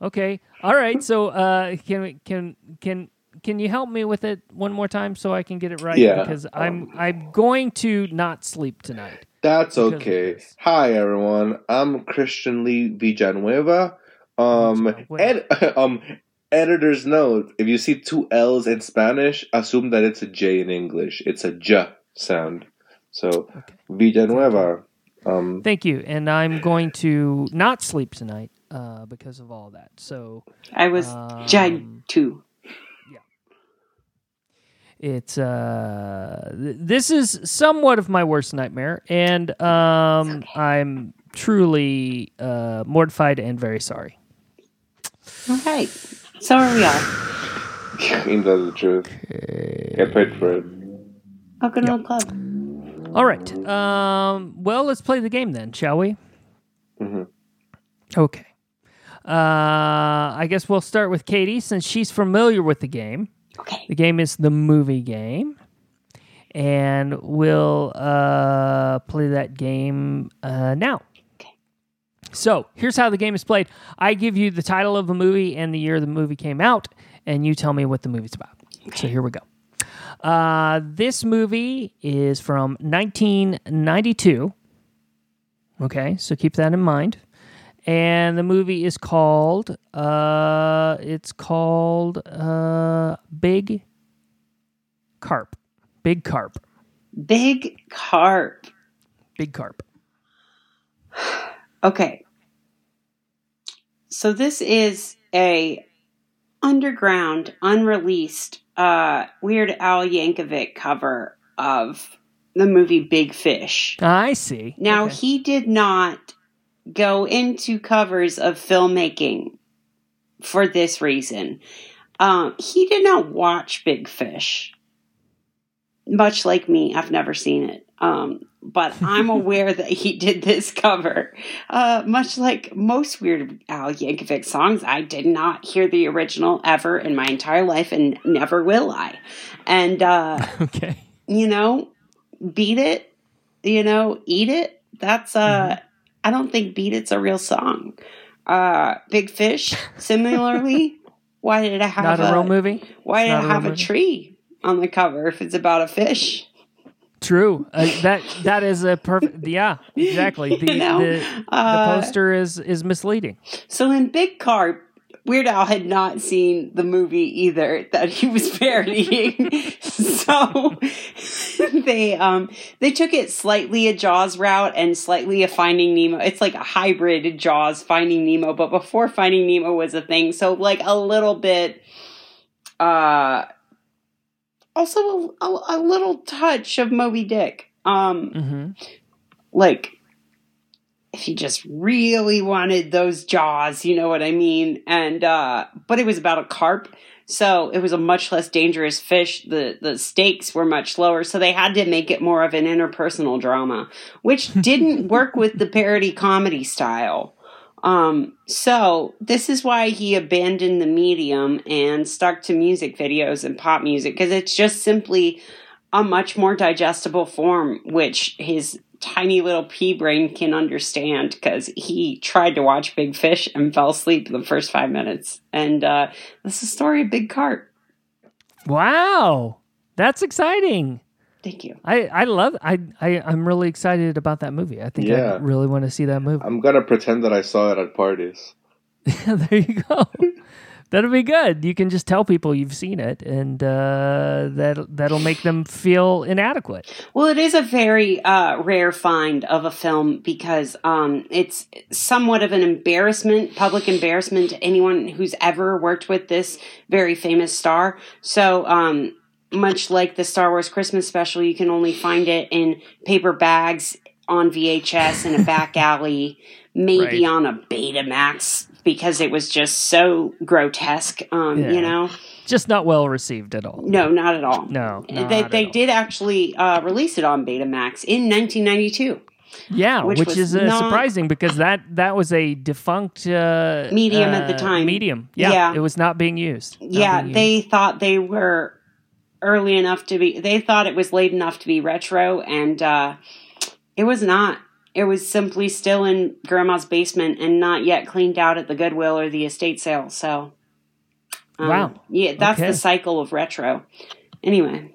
Okay. All right. So uh, can we can can can you help me with it one more time so I can get it right? Yeah, Because I'm I'm going to not sleep tonight. That's okay. Hi everyone, I'm Christian Lee Villanueva. Um, ed- um, editor's note: If you see two L's in Spanish, assume that it's a J in English. It's a J sound. So Okay. Villanueva. Um, Thank you. And I'm going to not sleep tonight uh, because of all that. So I was Um, Jed too. It's uh th- this is somewhat of my worst nightmare and um I'm truly uh mortified and very sorry. Okay. So are we all. ain't that the truth? Get paid for it. Welcome to the club. All right. Um well, let's play the game then, shall we? Mhm. Okay. Uh I guess we'll start with Katie since she's familiar with the game. Okay. The game is the movie game. And we'll uh, play that game uh, now. Okay. So here's how the game is played I give you the title of the movie and the year the movie came out, and you tell me what the movie's about. Okay. So here we go. Uh, this movie is from 1992. Okay, so keep that in mind. And the movie is called uh, it's called uh, Big Carp. Big Carp. Big carp. Big Carp. Okay. So this is a underground, unreleased, uh, Weird Al Yankovic cover of the movie Big Fish. I see. Now Okay. he did not go into covers of filmmaking for this reason. Um, he did not watch Big Fish. Much like me, I've never seen it. Um, but I'm aware that he did this cover. Uh, much like most Weird Al Yankovic songs, I did not hear the original ever in my entire life, and never will I. And uh, okay. you know, beat it, you know, eat it. That's uh I don't think beat it's a real song. Uh Big Fish, similarly, why did I have Not a real movie. Why did I not a have a tree on the cover if it's about a fish? True. Uh, that that is a perfect. Yeah, exactly. The You know, the, the uh, poster is is misleading. So in Big Carp, Weird Al had not seen the movie either that he was parodying. so they um they took it slightly a Jaws route and slightly a Finding Nemo. It's like a hybrid Jaws Finding Nemo, but before Finding Nemo was a thing. So like a little bit uh also a, a, a little touch of Moby Dick. Um hmm like if you just really wanted those jaws, you know what I mean? And uh but it was about a carp. So it was a much less dangerous fish. The the stakes were much lower, so they had to make it more of an interpersonal drama, which didn't work with the parody comedy style. Um, so this is why he abandoned the medium and stuck to music videos and pop music because it's just simply a much more digestible form, which his tiny little pea brain can understand because he tried to watch Big Fish and fell asleep in the first five minutes. And uh, this is the story of Big Carp. Wow, that's exciting. Thank you. I I love. I I I'm really excited about that movie. I think Yeah. I really want to see that movie. I'm gonna pretend that I saw it at parties. there you go. That'll be good. You can just tell people you've seen it, and uh, that that'll make them feel inadequate. Well, it is a very uh, rare find of a film because um, it's somewhat of an embarrassment, public embarrassment to anyone who's ever worked with this very famous star. So, um, much like the Star Wars Christmas special, you can only find it in paper bags on VHS in a back alley, maybe Right. on a Betamax because it was just so grotesque. Um, Yeah. You know, Just not well received at all. no, not at all. No, they they did actually uh, release it on Betamax in 1992. Yeah, which which, is uh, surprising because that that was a defunct uh, Medium at the uh, time. Medium, yeah, Yeah. it was not being used. Not yeah, being they thought they were early enough to be. They thought it was late enough to be retro, and uh, it was not. It was simply still in Grandma's basement and not yet cleaned out at the Goodwill or the estate sale. So, um, Wow. yeah, that's Okay. the cycle of retro. Anyway,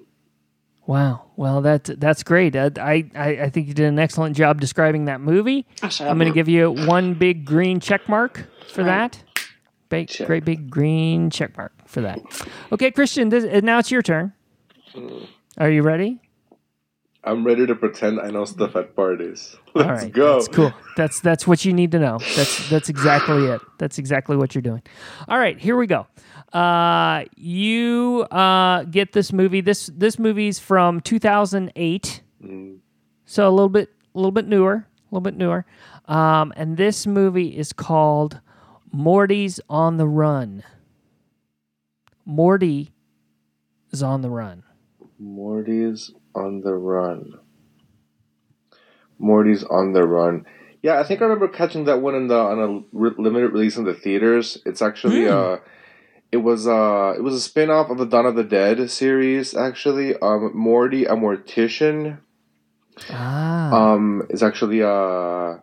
Wow. Well, that that's great. I, I I think you did an excellent job describing that movie. I'll shut I'm going to give you one big green check mark for Right. that. Big, Check. great big green check mark for that. Okay, Christian. This, uh, now it's your turn. Are you ready? I'm ready to pretend I know stuff at parties. Let's right, go. That's cool. That's that's what you need to know. That's that's exactly it. That's exactly what you're doing. All right, here we go. Uh, you uh, get this movie. This this movie's from 2008, Mm. so a little bit a little bit newer, a little bit newer. Um, and this movie is called Morty's on the Run. Morty is on the run. Morty's on the run. Morty's on the run. Yeah, I think I remember catching that one in the on a re- limited release in the theaters. It's actually Hmm. uh it was uh it was a spin-off of the Dawn of the Dead series actually. Um Morty a mortician Ah, um is actually uh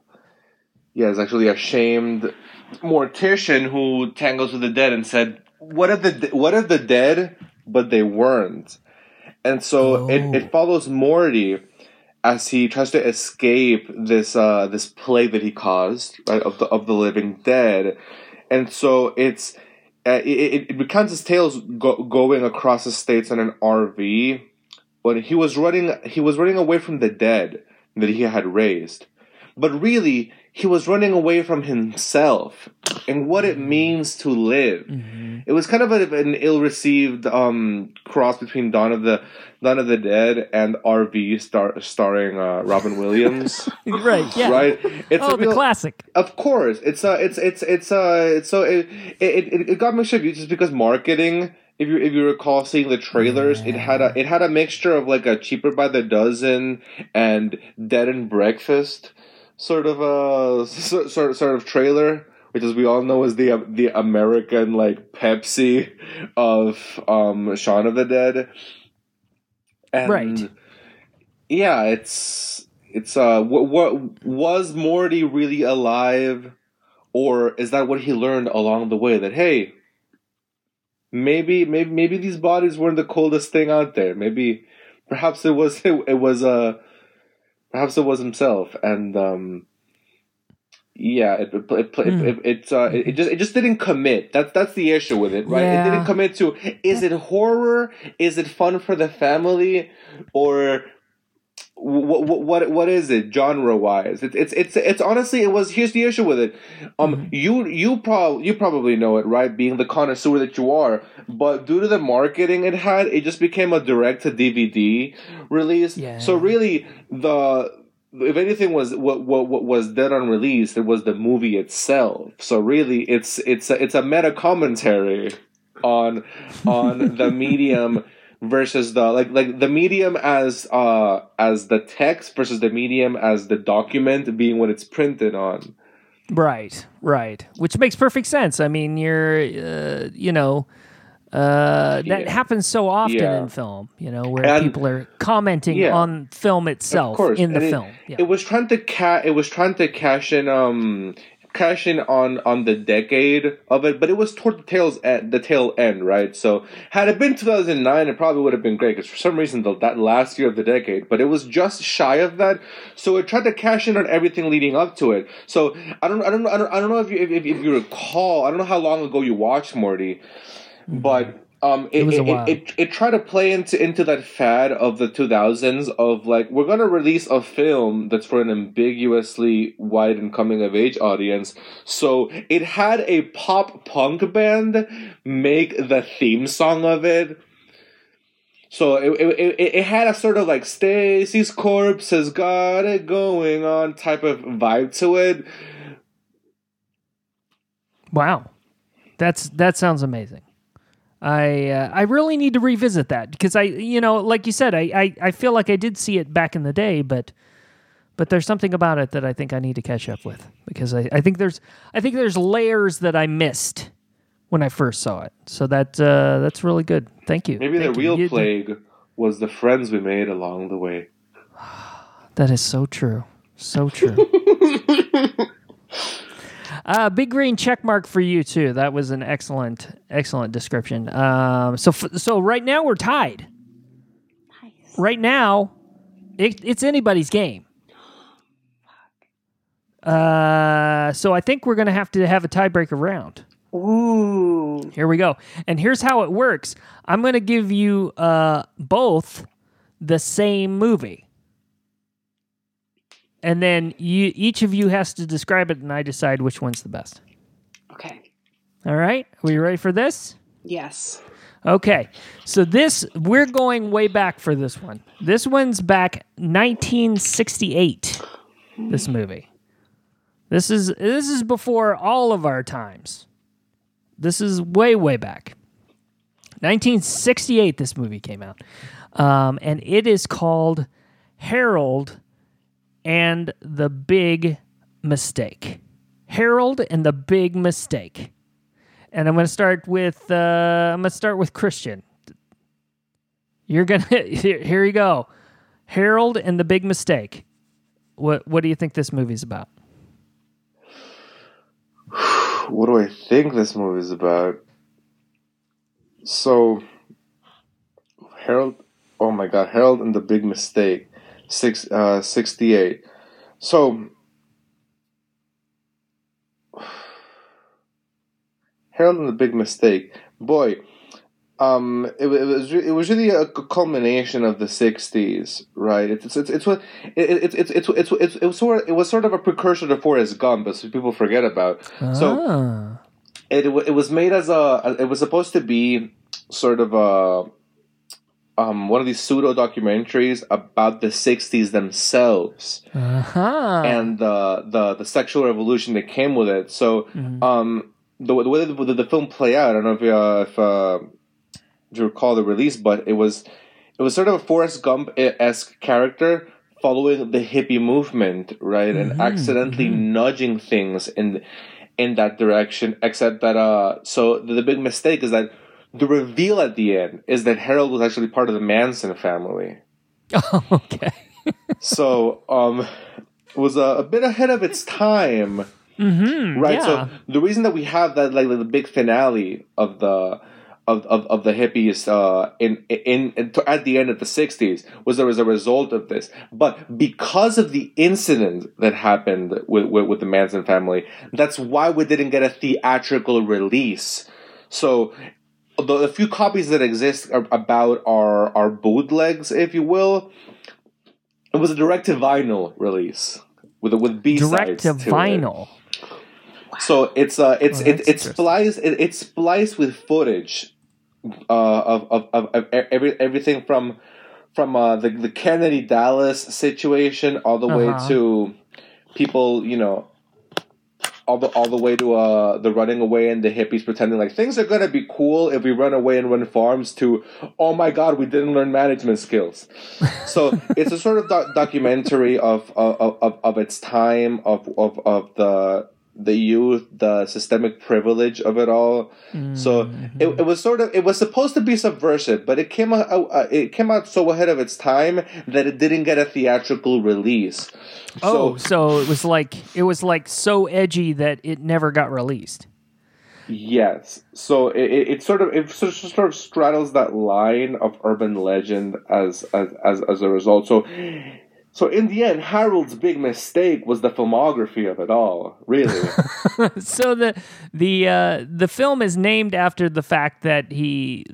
yeah, is actually a shamed mortician who tangles with the dead and said, "What if the what if the dead but they weren't?" And so it, Oh. it follows Morty as he tries to escape this uh, this plague that he caused, right, of the of the living dead, and so it's uh, it, it, it recounts his tales go, going across the states in an RV when he was running he was running away from the dead that he had raised, but really he was running away from himself and what it means to live. It was kind of a, an ill-received um, cross between Dawn of the Dawn of the Dead and RV star, starring uh, Robin Williams. right. Yeah. Right? It's Oh, a real, the classic. of course, it's a, it's it's it's a, it's so it it, it, it got mixed up just because marketing. If you if you recall seeing the trailers, it had a it had a mixture of like a cheaper by the dozen and dead and breakfast sort of a sort sort sort of trailer, which as we all know is the the American like Pepsi of um Shaun of the Dead. And Right. Yeah, it's it's uh what what was Morty really alive or is that what he learned along the way that hey maybe maybe maybe these bodies weren't the coldest thing out there maybe perhaps it was it, it was uh perhaps it was himself and um yeah it it it, it, Hmm. it, it, uh, it, it just it just didn't commit. That's that's the issue with it right? It didn't commit to is it horror? Is it fun for the family? Or what what what, what is it genre wise it's it's it's it's honestly it was here's the issue with it. Um Mm-hmm. you you probably you probably know it right? Being the connoisseur that you are. But due to the marketing it had it just became a direct to dvd release. Yeah. so really the if anything was what, what what was dead on release it was the movie itself. So really it's it's a, it's a meta commentary on on the medium versus the like like the medium as uh as the text versus the medium as the document being what it's printed on Right, right. Which makes perfect sense. I mean, you're, uh, you know, uh, that Yeah. happens so often Yeah. in film, you know, where And- people are commenting Yeah. on film itself in the it, film. Yeah. it was trying to ca- it was trying to cash in um cash in on on the decade of it but it was toward the tail's end the tail end right? So had it been 2009 it probably would have been great because for some reason the, that last year of the decade but it was just shy of that. So it tried to cash in on everything leading up to it. So i don't i don't i don't, I don't know if you if, if, if you recall i don't know how long ago you watched morty but mm-hmm. Um, it, Mm-hmm. was a while. it, it, it tried to play into into that fad of the 2000s of like we're gonna release a film that's for an ambiguously wide and coming of age audience. So it had a pop punk band make the theme song of it. So it, it, it, it had a sort of like Stacy's corpse has got it going on type of vibe to it. Wow, that's that sounds amazing. I uh, I really need to revisit that because I you know like you said I, I I feel like I did see it back in the day but but there's something about it that I think I need to catch up with because I, I think there's I think there's layers that I missed when I first saw it so that uh, that's really good thank you Maybe the Thank you. real You- plague was the friends we made along the way. That is so true. So true. uh, big green check mark for you too. That was an excellent, excellent description. Um, so, f- so right now we're tied. Right now, it, it's anybody's game. Uh, so I think we're gonna have to have a tiebreaker round. Ooh. Here we go. And here's how it works. I'm going to give you uh, both the same movie. And then you each of you has to describe it and I decide which one's the best. Okay. All right? Are you ready for this? Yes. Okay. So this we're going way back for this one. This one's back 1968. This movie. This is this is before all of our times. This is way way back. 1968 this movie came out. Um, and it is called Harold and the Big Mistake. Harold and the Big Mistake. And I'm going to start with uh, I'm going to start with Christian. You're going to here, you go. Harold and the Big Mistake. What what do you think this movie's about? What do I think this movie's about? So, Harold. oh my god, Harold and the Big Mistake, six uh, sixty eight. So Harold and the Big Mistake, boy. Um, it, it was it was really a culmination of the '60s, right? It's it's it's it's what it, it, it's it's it's it's it was sort of, it was sort of a precursor to Forrest Gump, but people forget about. So Ah. it it was made as a it was supposed to be sort of a um one of these pseudo documentaries about the 60s themselves Uh-huh. and the the the sexual revolution that came with it so um the, the way the, the film play out i don't know if uh, if uh, if you recall the release but it was it was sort of a Forrest Gump esque character following the hippie movement, right, and accidentally nudging things in in that direction. Except that, uh, so the, the big mistake is that the reveal at the end is that Harold was actually part of the Manson family. Oh, okay. So, um, it was a, a bit ahead of its time. Mm-hmm. Right. Yeah. So the reason that we have that like, the big finale of the of, of, of the hippies uh, in, in in at the end of the '60s was there was a result of this, but because of the incident that happened with, with with the Manson family, that's why we didn't get a theatrical release. So. The, the few copies that exist are about our our bootlegs, if you will. It was a direct to vinyl release with with B sides Direct to it. vinyl. So it's uh it's Oh, it, that's it's spliced it, it's spliced with footage uh of, of, of, of every everything from from uh the, the Kennedy Dallas situation all the way Uh-huh. to people, you know all the all the way to uh the running away and the hippies pretending like things are gonna be cool if we run away and run farms to oh my god we didn't learn management skills. So it's a sort of doc- documentary of, of of of its time of of of the the youth the systemic privilege of it all so it, it was sort of it was supposed to be subversive but it came out uh, it came out so ahead of its time that it didn't get a theatrical release Oh, so so it was like it was like so edgy that it never got released. Yes. So it, it, it sort of it sort of, sort of straddles that line of urban legend as as as, as a result. So so in the end, Harold's big mistake was the filmography of it all. Really. so the the uh, the film is named after the fact that he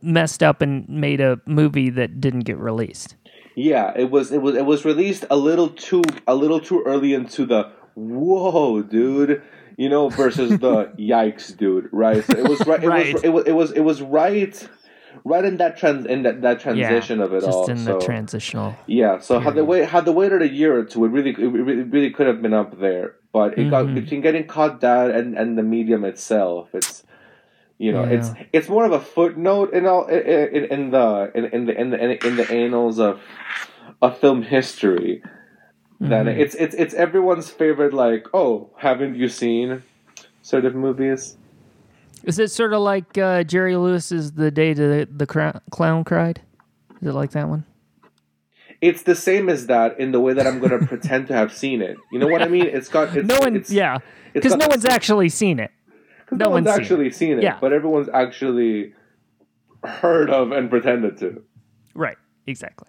messed up and made a movie that didn't get released. yeah. It was it was it was released a little too a little too early into the whoa, dude. You know, versus the yikes, dude. Right. So it was right. It Right. was it was it was it was right. Right in that trans in that, that transition yeah, of it just all. Just in so. the transitional. Yeah, so had they wait had they waited a year or two, it really it really, really could have been up there. But it got Mhm. between getting caught down and, and the medium itself, it's you know, it's Yeah. it's more of a footnote in all in, in, the in, in the in the in the annals of of film history. Than Mhm. it's it's it's everyone's favorite. Like, oh, haven't you seen sort of movies? Is it sort of like uh, Jerry Lewis's "The Day the the Clown Cried"? Is it like that one? It's the same as that in the way that I'm going to pretend to have seen it. You know what I mean? It's got it's, no one, it's, yeah, because no one's actually seen it. No no, one's one's seen actually seen it, Yeah. but everyone's actually heard of and pretended to. Right, exactly.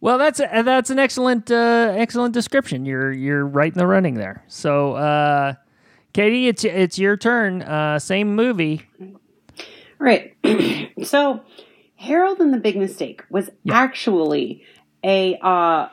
Well, that's a, that's an excellent uh, excellent description. You're you're right in the running there. So, uh, Katie, it's it's your turn. Uh, same movie. Right. so, Harold and the Big Mistake was actually a uh,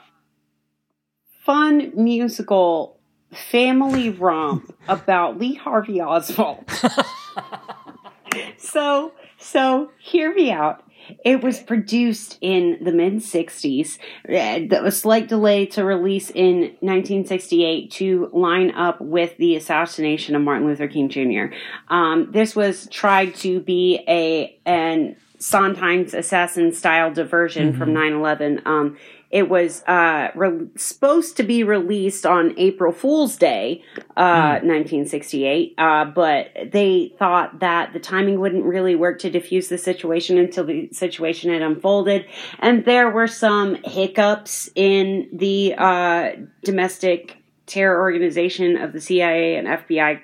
fun musical family romp about Lee Harvey Oswald. so, so hear me out. It was produced in the mid 60s. Uh, A slight delay to release in 1968 to line up with the assassination of Martin Luther King Jr. Um, this was tried to be a an Sondheim's assassin style diversion from 9 11. Um, it was uh, re- supposed to be released on April Fool's Day, uh, 1968, uh, but they thought that the timing wouldn't really work to diffuse the situation until the situation had unfolded. And there were some hiccups in the uh, domestic terror organization of the CIA and FBI.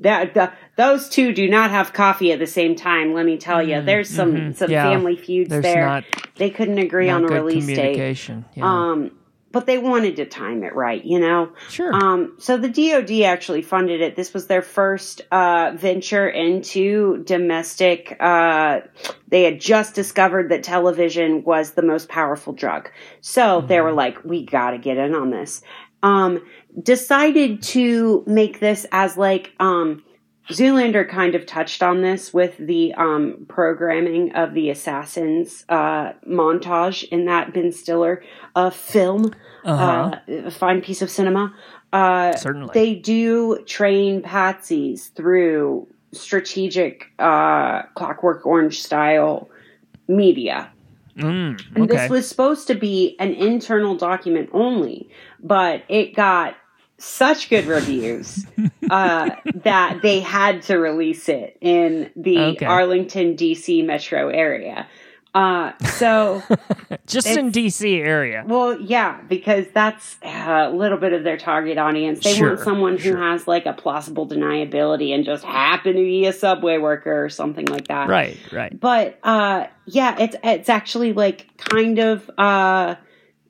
That the, those two do not have coffee at the same time. Let me tell you, there's some some Mm-hmm. Yeah. family feuds There's there. not- they couldn't agree on a release date. Yeah. Um, but they wanted to time it right, you know. sure. Um, so the DoD actually funded it. This was their first uh, venture into domestic. Uh, they had just discovered that television was the most powerful drug, so they were like, "We got to get in on this." Um, decided to make this as like um, Zoolander kind of touched on this with the um, programming of the assassins uh, montage in that Ben Stiller uh, film, Uh-huh. uh, a fine piece of cinema. Uh, Certainly. they do train patsies through strategic uh, Clockwork Orange style media. Mm, And this was supposed to be an internal document only, but it got such good reviews uh, that they had to release it in the Okay. Arlington, D.C. metro area. Uh, so, Just in DC area. well, yeah, because that's a little bit of their target audience. They Sure, want someone who has like a plausible deniability and just happen to be a subway worker or something like that Right, right. but uh yeah it's it's actually like kind of uh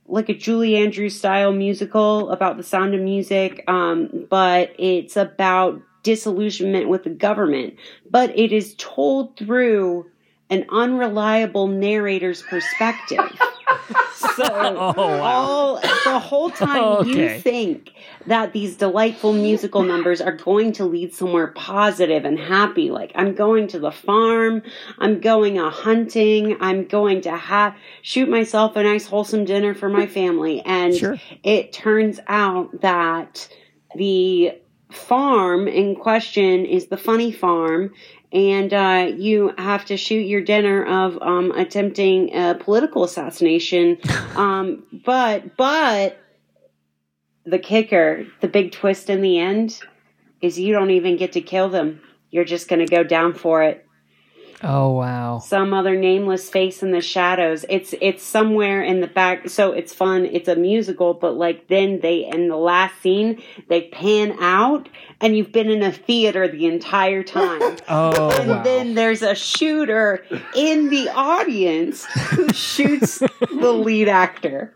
like a Julie Andrews style musical about the sound of music um but it's about disillusionment with the government but it is told through an unreliable narrator's perspective so Oh, wow. all the whole time Okay. you think that these delightful musical numbers are going to lead somewhere positive and happy like i'm going to the farm i'm going a hunting i'm going to ha- shoot myself a nice wholesome dinner for my family and Sure. it turns out that the farm in question is the funny farm and uh, you have to shoot your dinner of um, attempting a political assassination. Um, but but the kicker the big twist in the end is you don't even get to kill them. You're just going to go down for it Oh wow. some other nameless face in the shadows. It's it's somewhere in the back. So it's fun. It's a musical, but like then they in the last scene they pan out, and you've been in a theater the entire time. Oh And wow. then there's a shooter in the audience who shoots the lead actor.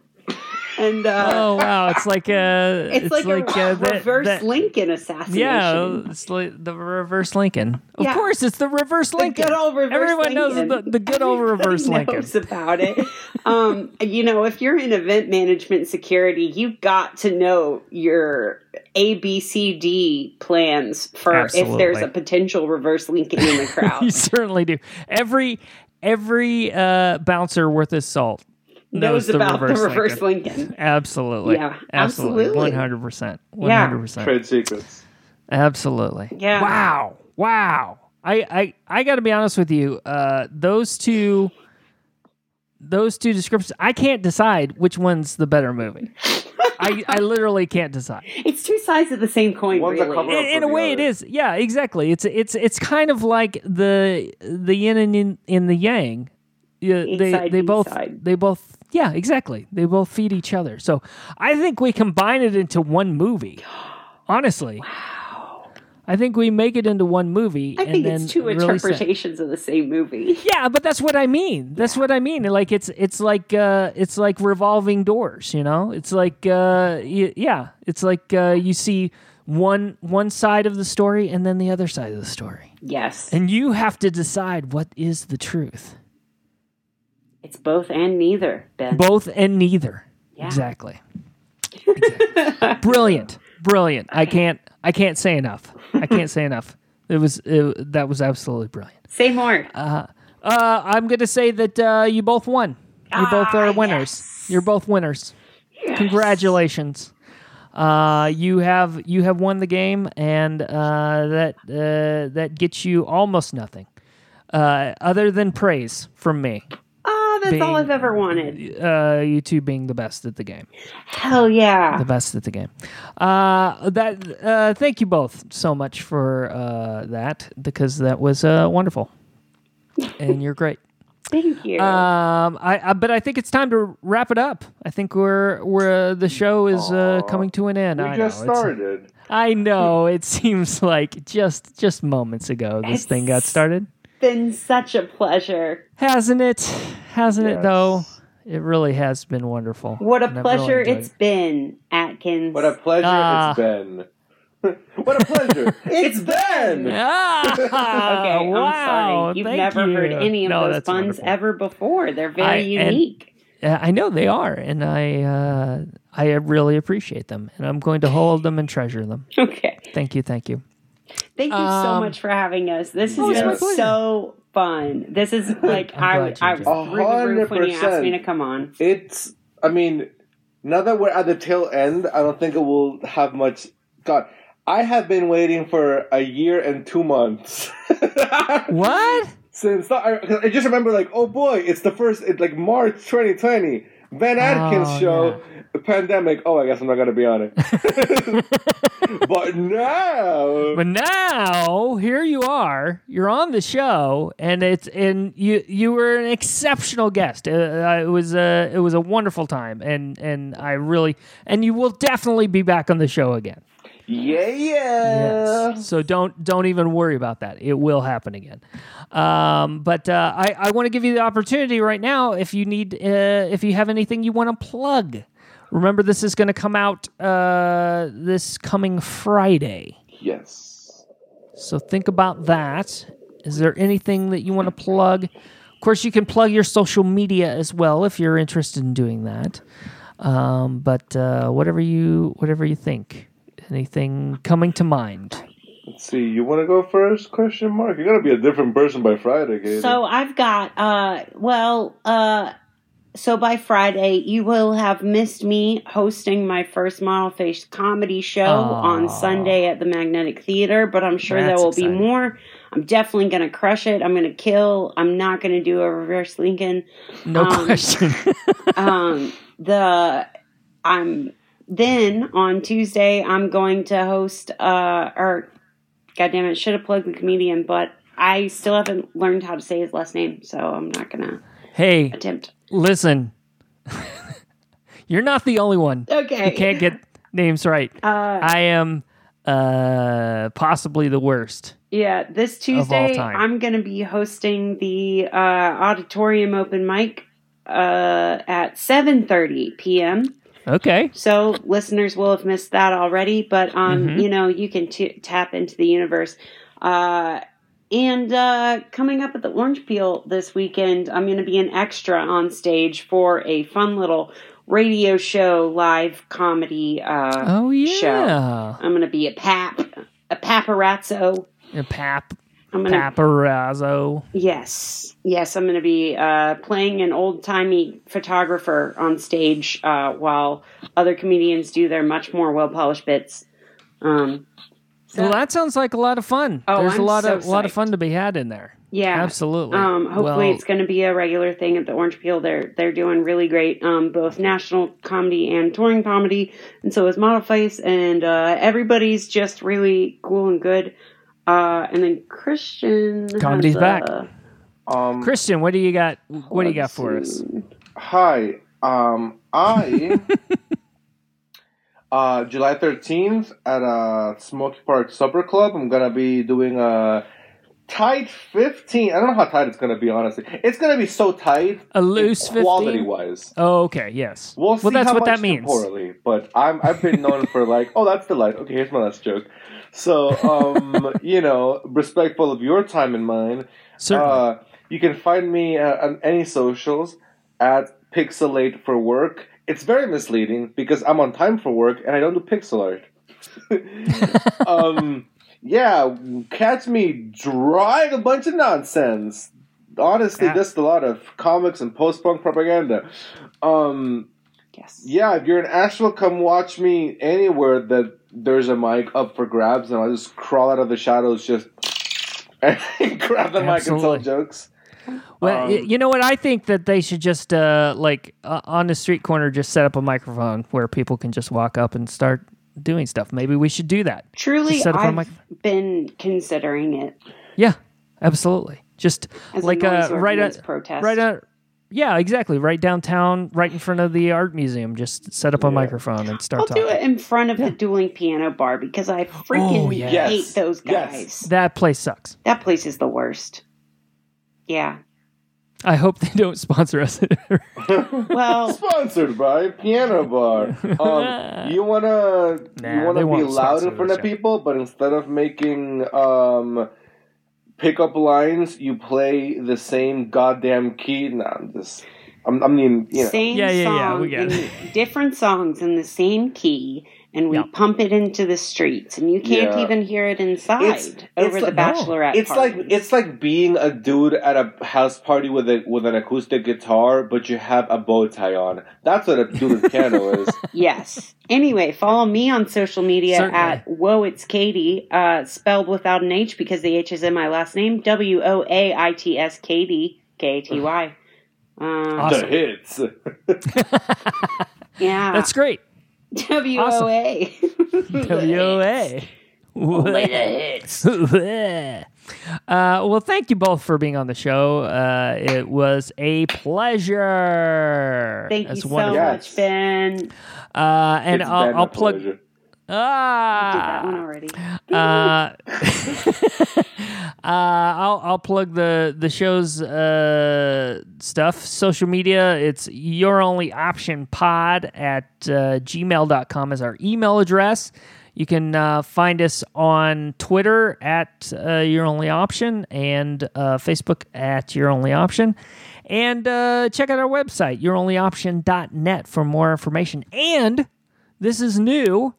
And uh, oh wow. It's like a. it's, like, a uh, that- reverse that- Lincoln assassination. Yeah, it's like the reverse Lincoln. Of Yeah. course, it's the reverse Lincoln. The Lincoln. good old reverse Everyone knows the, the good old reverse Lincoln. knows about it. um, you know, if you're in event management security, you've got to know your ABCD plans for if there's a potential reverse Lincoln in the crowd. you certainly do. Every every uh, bouncer worth his salt knows the about reverse the reverse Lincoln. Lincoln. Absolutely. Yeah, absolutely. absolutely. One hundred percent. Hundred percent. Trade secrets. Absolutely. Yeah. Wow. Wow. I I I got to be honest with you. Uh, those two. Those two descriptions, I can't decide which one's the better movie. I, I literally can't decide. It's two sides of the same coin, One's a really. cover- in, in a way, it other. is. Yeah, exactly. It's it's it's kind of like the the yin and yin in the yang. Yeah, they they both side. they both yeah exactly. They both feed each other. So I think we combine it into one movie. Honestly, wow. I think we make it into one movie. I and think then it's two it. interpretations of the same movie. Yeah, but that's what I mean. That's what I mean. Like it's it's like uh it's like revolving doors, you know? It's like uh y- yeah, it's like uh you see one one side of the story and then the other side of the story. Yes. And you have to decide what is the truth. It's both and neither, Ben. Both and neither. Yeah. Exactly. Exactly. Brilliant. Brilliant. I can't I can't say enough. I can't say enough. It was it, that was absolutely brilliant. Say more. Uh, I'm going to say that uh, you both won. You both are Ah, winners. yes. You're both winners. Congratulations. Uh, you have you have won the game, and uh, that uh, that gets you almost nothing, uh, other than praise from me. That's all I've ever wanted. Uh, you two being the best at the game, Hell yeah. the best at the game. Uh, that uh, thank you both so much for uh, that because that was uh, wonderful, and you're great. Thank you. Um, I, I but I think it's time to wrap it up. I think we're we're the show is uh, coming to an end. We I just know, it's- started. I know. It seems like just just moments ago this thing got started, been such a pleasure. hasn't it? Hasn't it though? It really has been wonderful. What a And I've really pleasure enjoyed it's it. been, Atkins. What a pleasure Ah. it's been. what a pleasure it's been. Ah, Okay, I'm wow, sorry. You've thank never you. heard any of No, those that's puns wonderful. ever before. They're very I- and- unique. I know they are, and I uh, I really appreciate them, and I'm going to hold them and treasure them. Okay. Thank you, thank you. Thank you so Um, much for having us. This Oh, has been pleasure. so fun. This is like I'm I, glad you I was enjoyed it. through the roof when you asked me to come on. It's. I mean, now that we're at the tail end, I don't think it will have much. God, I have been waiting for a year and two months. What? Since I, 'cause I just remember, like, oh boy, it's the first, it's like March 2020, Ben Atkins Oh, show, pandemic. Oh, I guess I'm not gonna be on it. but now, But now here you are. You're on the show, and it's and you you were an exceptional guest. Uh, uh, it was a it was a wonderful time, and and I really and you will definitely be back on the show again. Yeah, yeah. Yes. So don't don't even worry about that. It will happen again. Um, but uh, I I want to give you the opportunity right now. If you need uh, if you have anything you want to plug. Remember, this is going to come out uh, this coming Friday. Yes. So think about that. Is there anything that you want to plug? Of course, you can plug your social media as well if you're interested in doing that. Um, but uh, whatever you whatever you think, anything coming to mind. Let's see. You want to go first? Question mark. You're gonna be a different person by Friday, Katie. So I've got uh well uh so by Friday you will have missed me hosting my first model face comedy show Aw. on Sunday at the Magnetic Theater, but I'm sure there will exciting. be more. I'm definitely gonna crush it. I'm gonna kill. I'm not gonna do a reverse Lincoln. No Um, question. um the i'm then on tuesday i'm going to host uh or god damn it should have plugged the comedian but i still haven't learned how to say his last name so i'm not gonna hey, attempt listen. You're not the only one. okay You can't get names right. uh I am uh possibly the worst. yeah this tuesday i'm gonna be hosting the uh auditorium open mic uh at 7.30 p.m Okay. So listeners will have missed that already, but um, Mhm. you know, you can t- tap into the universe. Uh, and uh, coming up at the Orange Peel this weekend, I'm going to be an extra on stage for a fun little radio show, live comedy. Uh, Oh show. yeah. I'm going to be a pap, a paparazzo. A pap I'm to paparazzo. Yes, yes, I'm going to be uh, playing an old timey photographer on stage uh, while other comedians do their much more well polished bits. Um, so, Well, that sounds like a lot of fun. Oh, There's a I'm lot so of lot of fun to be had in there. yeah, Absolutely. Um, hopefully, Well, it's going to be a regular thing at the Orange Peel. They're they're doing really great, um, both national comedy and touring comedy, and so is Model Face, and uh, everybody's just really cool and good. Uh, and then Christian Comedy's has, back. uh, um, Christian, what do you got? What do you got let's for us? Hi. Um, I uh, July thirteenth at a Smoky Park Supper Club. I'm gonna be doing a tight fifteen. I don't know how tight it's gonna be. Honestly, it's gonna be so tight. A loose quality 15? wise. Oh, okay. Yes. We'll see well, that's how what much that means. Poorly, but I'm I've been known for like, oh, that's the light. Okay, here's my last joke. So, um, you know, respectful of your time and mine, Certainly. uh, you can find me uh, on any socials at Pixelate for Work. It's very misleading because I'm on time for work and I don't do pixel art. um, yeah, catch me drawing a bunch of nonsense. Honestly, Yeah. just a lot of comics and post punk propaganda. Um, Yes. yeah, if you're in Asheville, come watch me anywhere that there's a mic up for grabs, and I'll just crawl out of the shadows, just and grab the mic and tell jokes. well, um, you know what? I think that they should just uh, like uh, on the street corner, just set up a microphone where people can just walk up and start doing stuff. Maybe we should do that. Truly, set up I've my- been considering it. Yeah, absolutely. just As like a noise uh, right ordinance at protest. right at yeah, exactly, right downtown, right in front of the art museum. Just set up a Yeah. microphone and start I'll talking. do it in front of the dueling piano bar because I freaking Oh, yes. hate Yes. those Yes. guys. That place sucks. That place is the worst. Yeah. I hope they don't sponsor us. Well, Sponsored by Piano Bar. Um, you wanna Nah, you wanna be loud in front of people, but instead of making um pickup lines, you play the same goddamn key. No, I'm just I'm, I mean, you know, same Yeah, yeah, yeah, song we get in different songs in the same key, and we Yeah. pump it into the streets, and you can't Yeah. even hear it inside It's- over it's the like- bachelorette. it's like it's like being a dude at a house party with a with an acoustic guitar, but you have a bow tie on. That's what a dude with piano is. Yes. Anyway, follow me on social media Certainly. at Whoa It's Katie, uh, spelled without an H because the H is in my last name. W O A I T S Katie K A T Y. Um, Awesome. The hits. yeah, That's great. W O A. WOA. uh, well, thank you both for being on the show. Uh, it was a pleasure. Thank That's you so wonderful. Yes. much, Ben. Uh, and It's I'll, I'll plug. pleasure. Did that one Ah, already. uh, uh, I'll I'll plug the the show's uh, stuff. Social media. It's your only option pod at uh, gmail.com is our email address. You can uh, find us on Twitter at uh, Your Only Option and uh, Facebook at Your Only Option. And uh, check out our website, youronlyoption.net, for more information. And this is new.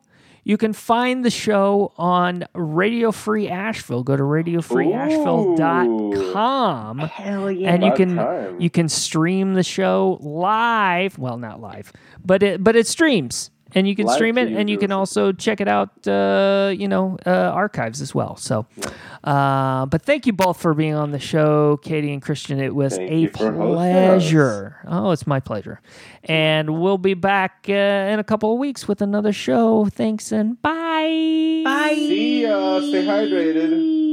You can find the show on Radio Free Asheville. Go to radiofreeasheville.com Hell yeah. and you can time. you can stream the show live. Well, not live, but it but it streams, and you can Live stream it, and you you, can also check it out. Uh, you know, uh, archives as well. So, uh, but thank you both for being on the show, Katie and Christian. It was Thank a you for hosting us. pleasure. Oh, it's my pleasure, and we'll be back uh, in a couple of weeks with another show. Thanks and bye. Bye. See ya. Stay hydrated.